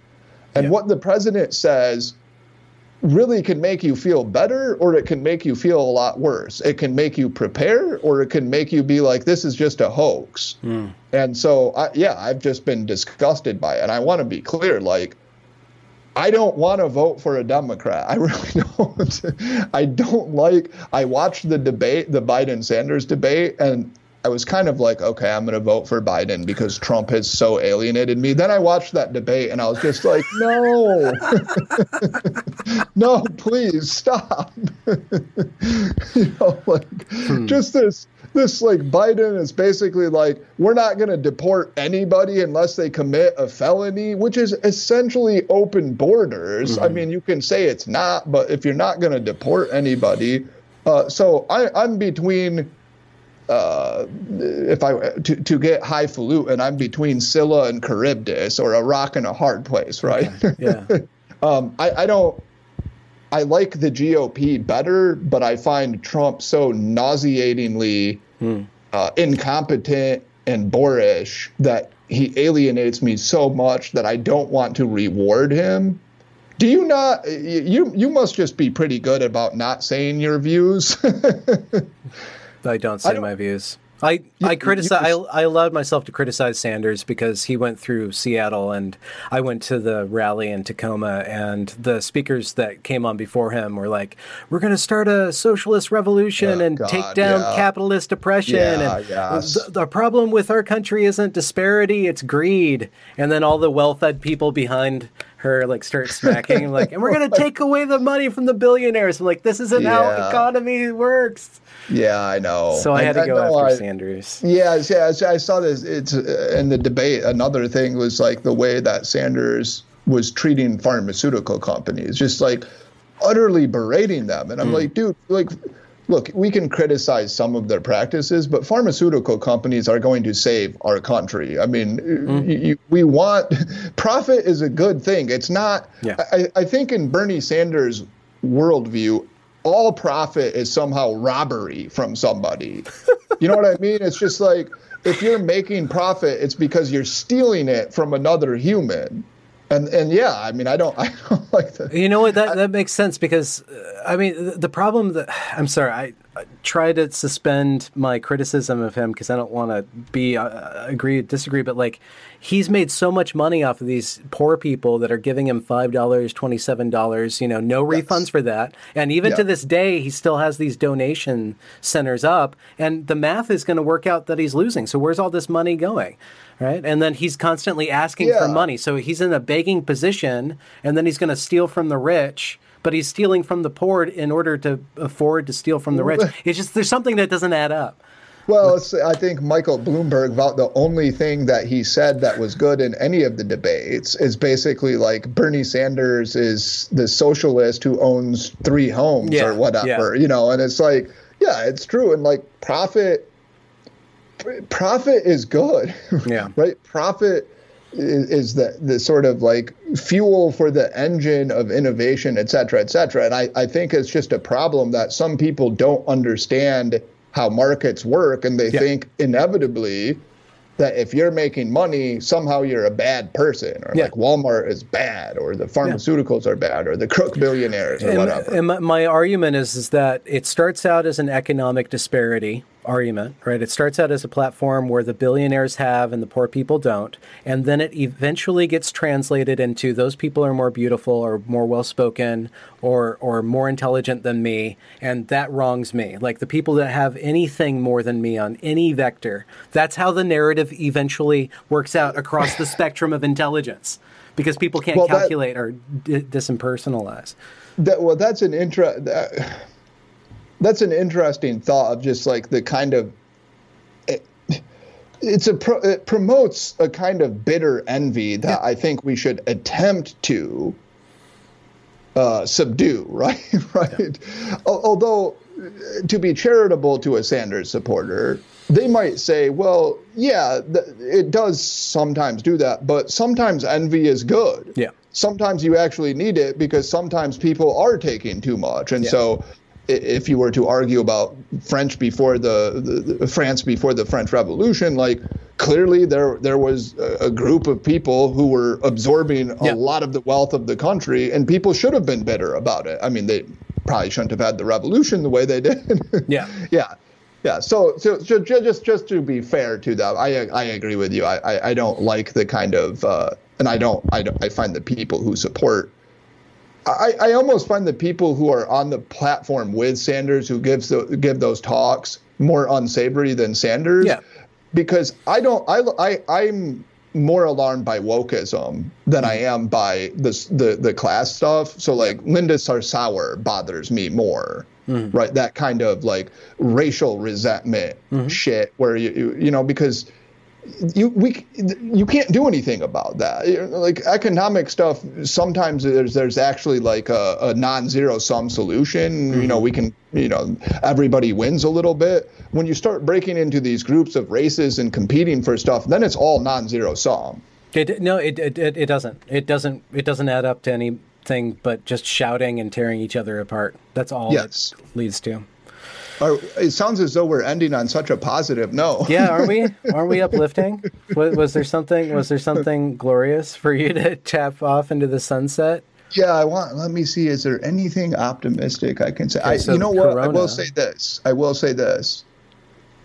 And yeah. what the president says really can make you feel better or it can make you feel a lot worse. It can make you prepare or it can make you be like, this is just a hoax. Mm. And so, I, yeah, I've just been disgusted by it. And I want to be clear like, I don't want to vote for a Democrat. I <laughs> really don't. I don't like. I watched the debate, the Biden Sanders debate, and I was kind of like, okay, I'm going to vote for Biden because Trump has so alienated me. Then I watched that debate and I was just like, <laughs> no, <laughs> no, please stop. <laughs> you know, like hmm. just this this like Biden is basically like we're not going to deport anybody unless they commit a felony, which is essentially open borders. Mm-hmm. I mean, you can say it's not, but if you're not going to deport anybody, uh, so I, I'm between. Uh, if I to, to get highfalutin, I'm between Scylla and Charybdis, or a rock and a hard place, right? Okay. Yeah. <laughs> um, I, I don't. I like the GOP better, but I find Trump so nauseatingly hmm. uh, incompetent and boorish that he alienates me so much that I don't want to reward him. Do you not? You you must just be pretty good about not saying your views. <laughs> I don't say I don't, my views. I, you, I criticize. I, I allowed myself to criticize Sanders because he went through Seattle, and I went to the rally in Tacoma, and the speakers that came on before him were like, "We're going to start a socialist revolution oh, and God, take down yeah. capitalist oppression." Yeah, and yes. the, the problem with our country isn't disparity; it's greed. And then all the well-fed people behind her like start <laughs> smacking like and we're to take away the money from the billionaires i'm like this isn't yeah. how economy works yeah, I know. So I had to go I, after I, Sanders. Yeah, yeah. I saw this. It's uh, in the debate. Another thing was like the way that Sanders was treating pharmaceutical companies, just like utterly berating them. And I'm mm. like, dude, like, look, we can criticize some of their practices, but pharmaceutical companies are going to save our country. I mean, mm. you, we want <laughs> profit is a good thing. It's not. Yeah. I, I think in Bernie Sanders' worldview, all profit is somehow robbery from somebody. <laughs> you know what I mean? It's just like if you're making profit, it's because you're stealing it from another human. And and yeah, I mean, I don't, <laughs> I don't like that. You know what? That that makes sense because, uh, I mean, the problem that <sighs> I'm sorry, I, I try to suspend my criticism of him because I don't want to be uh, agree disagree, but like he's made so much money off of these poor people that are giving him five dollars, twenty seven dollars. You know, no yes. refunds for that, and even yeah. to this day, he still has these donation centers up, and the math is going to work out that he's losing. So where's all this money going? right? And then he's constantly asking yeah. for money. So he's in a begging position, and then he's going to steal from the rich, but he's stealing from the poor in order to afford to steal from the rich. It's just there's something that doesn't add up. Well, I think Michael Bloomberg about the only thing that he said that was good in any of the debates is basically like Bernie Sanders is the socialist who owns three homes yeah, or whatever, yeah. you know, and it's like, yeah, it's true. And like profit profit is good. <laughs> Yeah. right? Profit is, is, the, the sort of like fuel for the engine of innovation, et cetera, et cetera. And I, I think it's just a problem that some people don't understand how markets work and they yeah. think inevitably that if you're making money, somehow you're a bad person, or yeah. like Walmart is bad, or the pharmaceuticals yeah. are bad, or the crook billionaires, or and, whatever. And my, my argument is is that it starts out as an economic disparity argument, right? It starts out as a platform where the billionaires have and the poor people don't, and then it eventually gets translated into those people are more beautiful or more well spoken or or more intelligent than me, and that wrongs me. Like the people that have anything more than me on any vector, that's how the narrative eventually works out across the spectrum of intelligence, because people can't well, calculate that, or d- disimpersonalize. That, well, that's an intro. That, that's an interesting thought of just like the kind of it, it's a pro, it promotes a kind of bitter envy that yeah. I think we should attempt to uh, subdue, <laughs> right? right. Yeah. Although, to be charitable to a Sanders supporter, they might say, well, yeah, th- it does sometimes do that, but sometimes envy is good. Yeah. Sometimes you actually need it because sometimes people are taking too much. And yeah. so if you were to argue about French before the, the, the, France before the French Revolution, like clearly there there was a, a group of people who were absorbing a yeah. lot of the wealth of the country, and people should have been bitter about it. I mean, they probably shouldn't have had the revolution the way they did. yeah, <laughs> yeah. Yeah, so, so, so just just to be fair to them, I I agree with you. I I, I don't like the kind of uh, and I don't I don't, I find the people who support I, I almost find the people who are on the platform with Sanders who gives the, give those talks more unsavory than Sanders. Yeah. Because I don't I I I'm more alarmed by wokeism than I am by this the the class stuff. So like Linda Sarsour bothers me more. Mm-hmm. Right, that kind of like racial resentment mm-hmm. shit, where you, you you know because you we you can't do anything about that. Like economic stuff, sometimes there's there's actually like a, a non-zero sum solution. Mm-hmm. You know, we can you know everybody wins a little bit. When you start breaking into these groups of races and competing for stuff, then it's all non-zero sum. It, no, it, it it doesn't. It doesn't. It doesn't add up to anything but just shouting and tearing each other apart. That's all yes. it leads to. It sounds as though we're ending on such a positive note. yeah, aren't we? <laughs> Aren't we uplifting? Was, was, there something? Was there something glorious for you to tap off into the sunset? Yeah, I want. Let me see. Is there anything optimistic I can say? Okay, I, so you know what? I will say this. I will say this.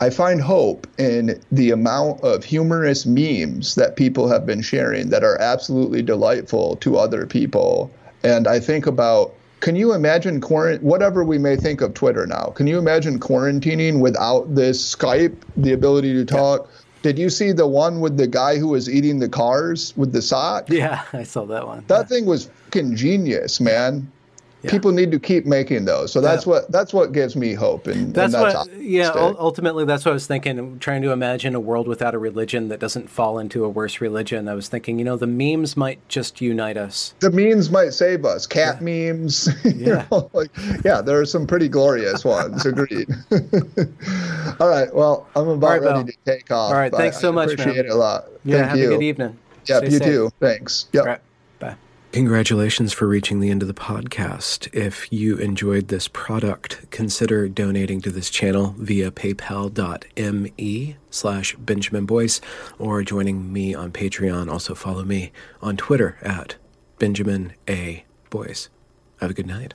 I find hope in the amount of humorous memes that people have been sharing that are absolutely delightful to other people. And I think about can you imagine quarant- whatever we may think of Twitter now? Can you imagine quarantining without this Skype, the ability to talk? Yeah. Did you see the one with the guy who was eating the cars with the sock? Yeah, I saw that one. That yeah. thing was fucking genius, man yeah. people need to keep making those. So that's yeah. what that's what gives me hope. And that's, and that's what yeah. ultimately, that's what I was thinking. Trying to imagine a world without a religion that doesn't fall into a worse religion. I was thinking, you know, the memes might just unite us. The memes might save us. Cat yeah. memes. <laughs> Yeah. know, like, yeah, there are some pretty glorious ones. Agreed. <laughs> All right. Well, I'm about right, ready Bill. to take off. All right. Thanks so much. Appreciate man. it a lot. Yeah. Thank have you. a good evening. Yep. Stay you safe. too. Thanks. Yep. Congratulations for reaching the end of the podcast. If you enjoyed this product, consider donating to this channel via paypal.me slash Benjamin Boyce or joining me on Patreon. Also follow me on Twitter at Benjamin A. Boyce. Have a good night.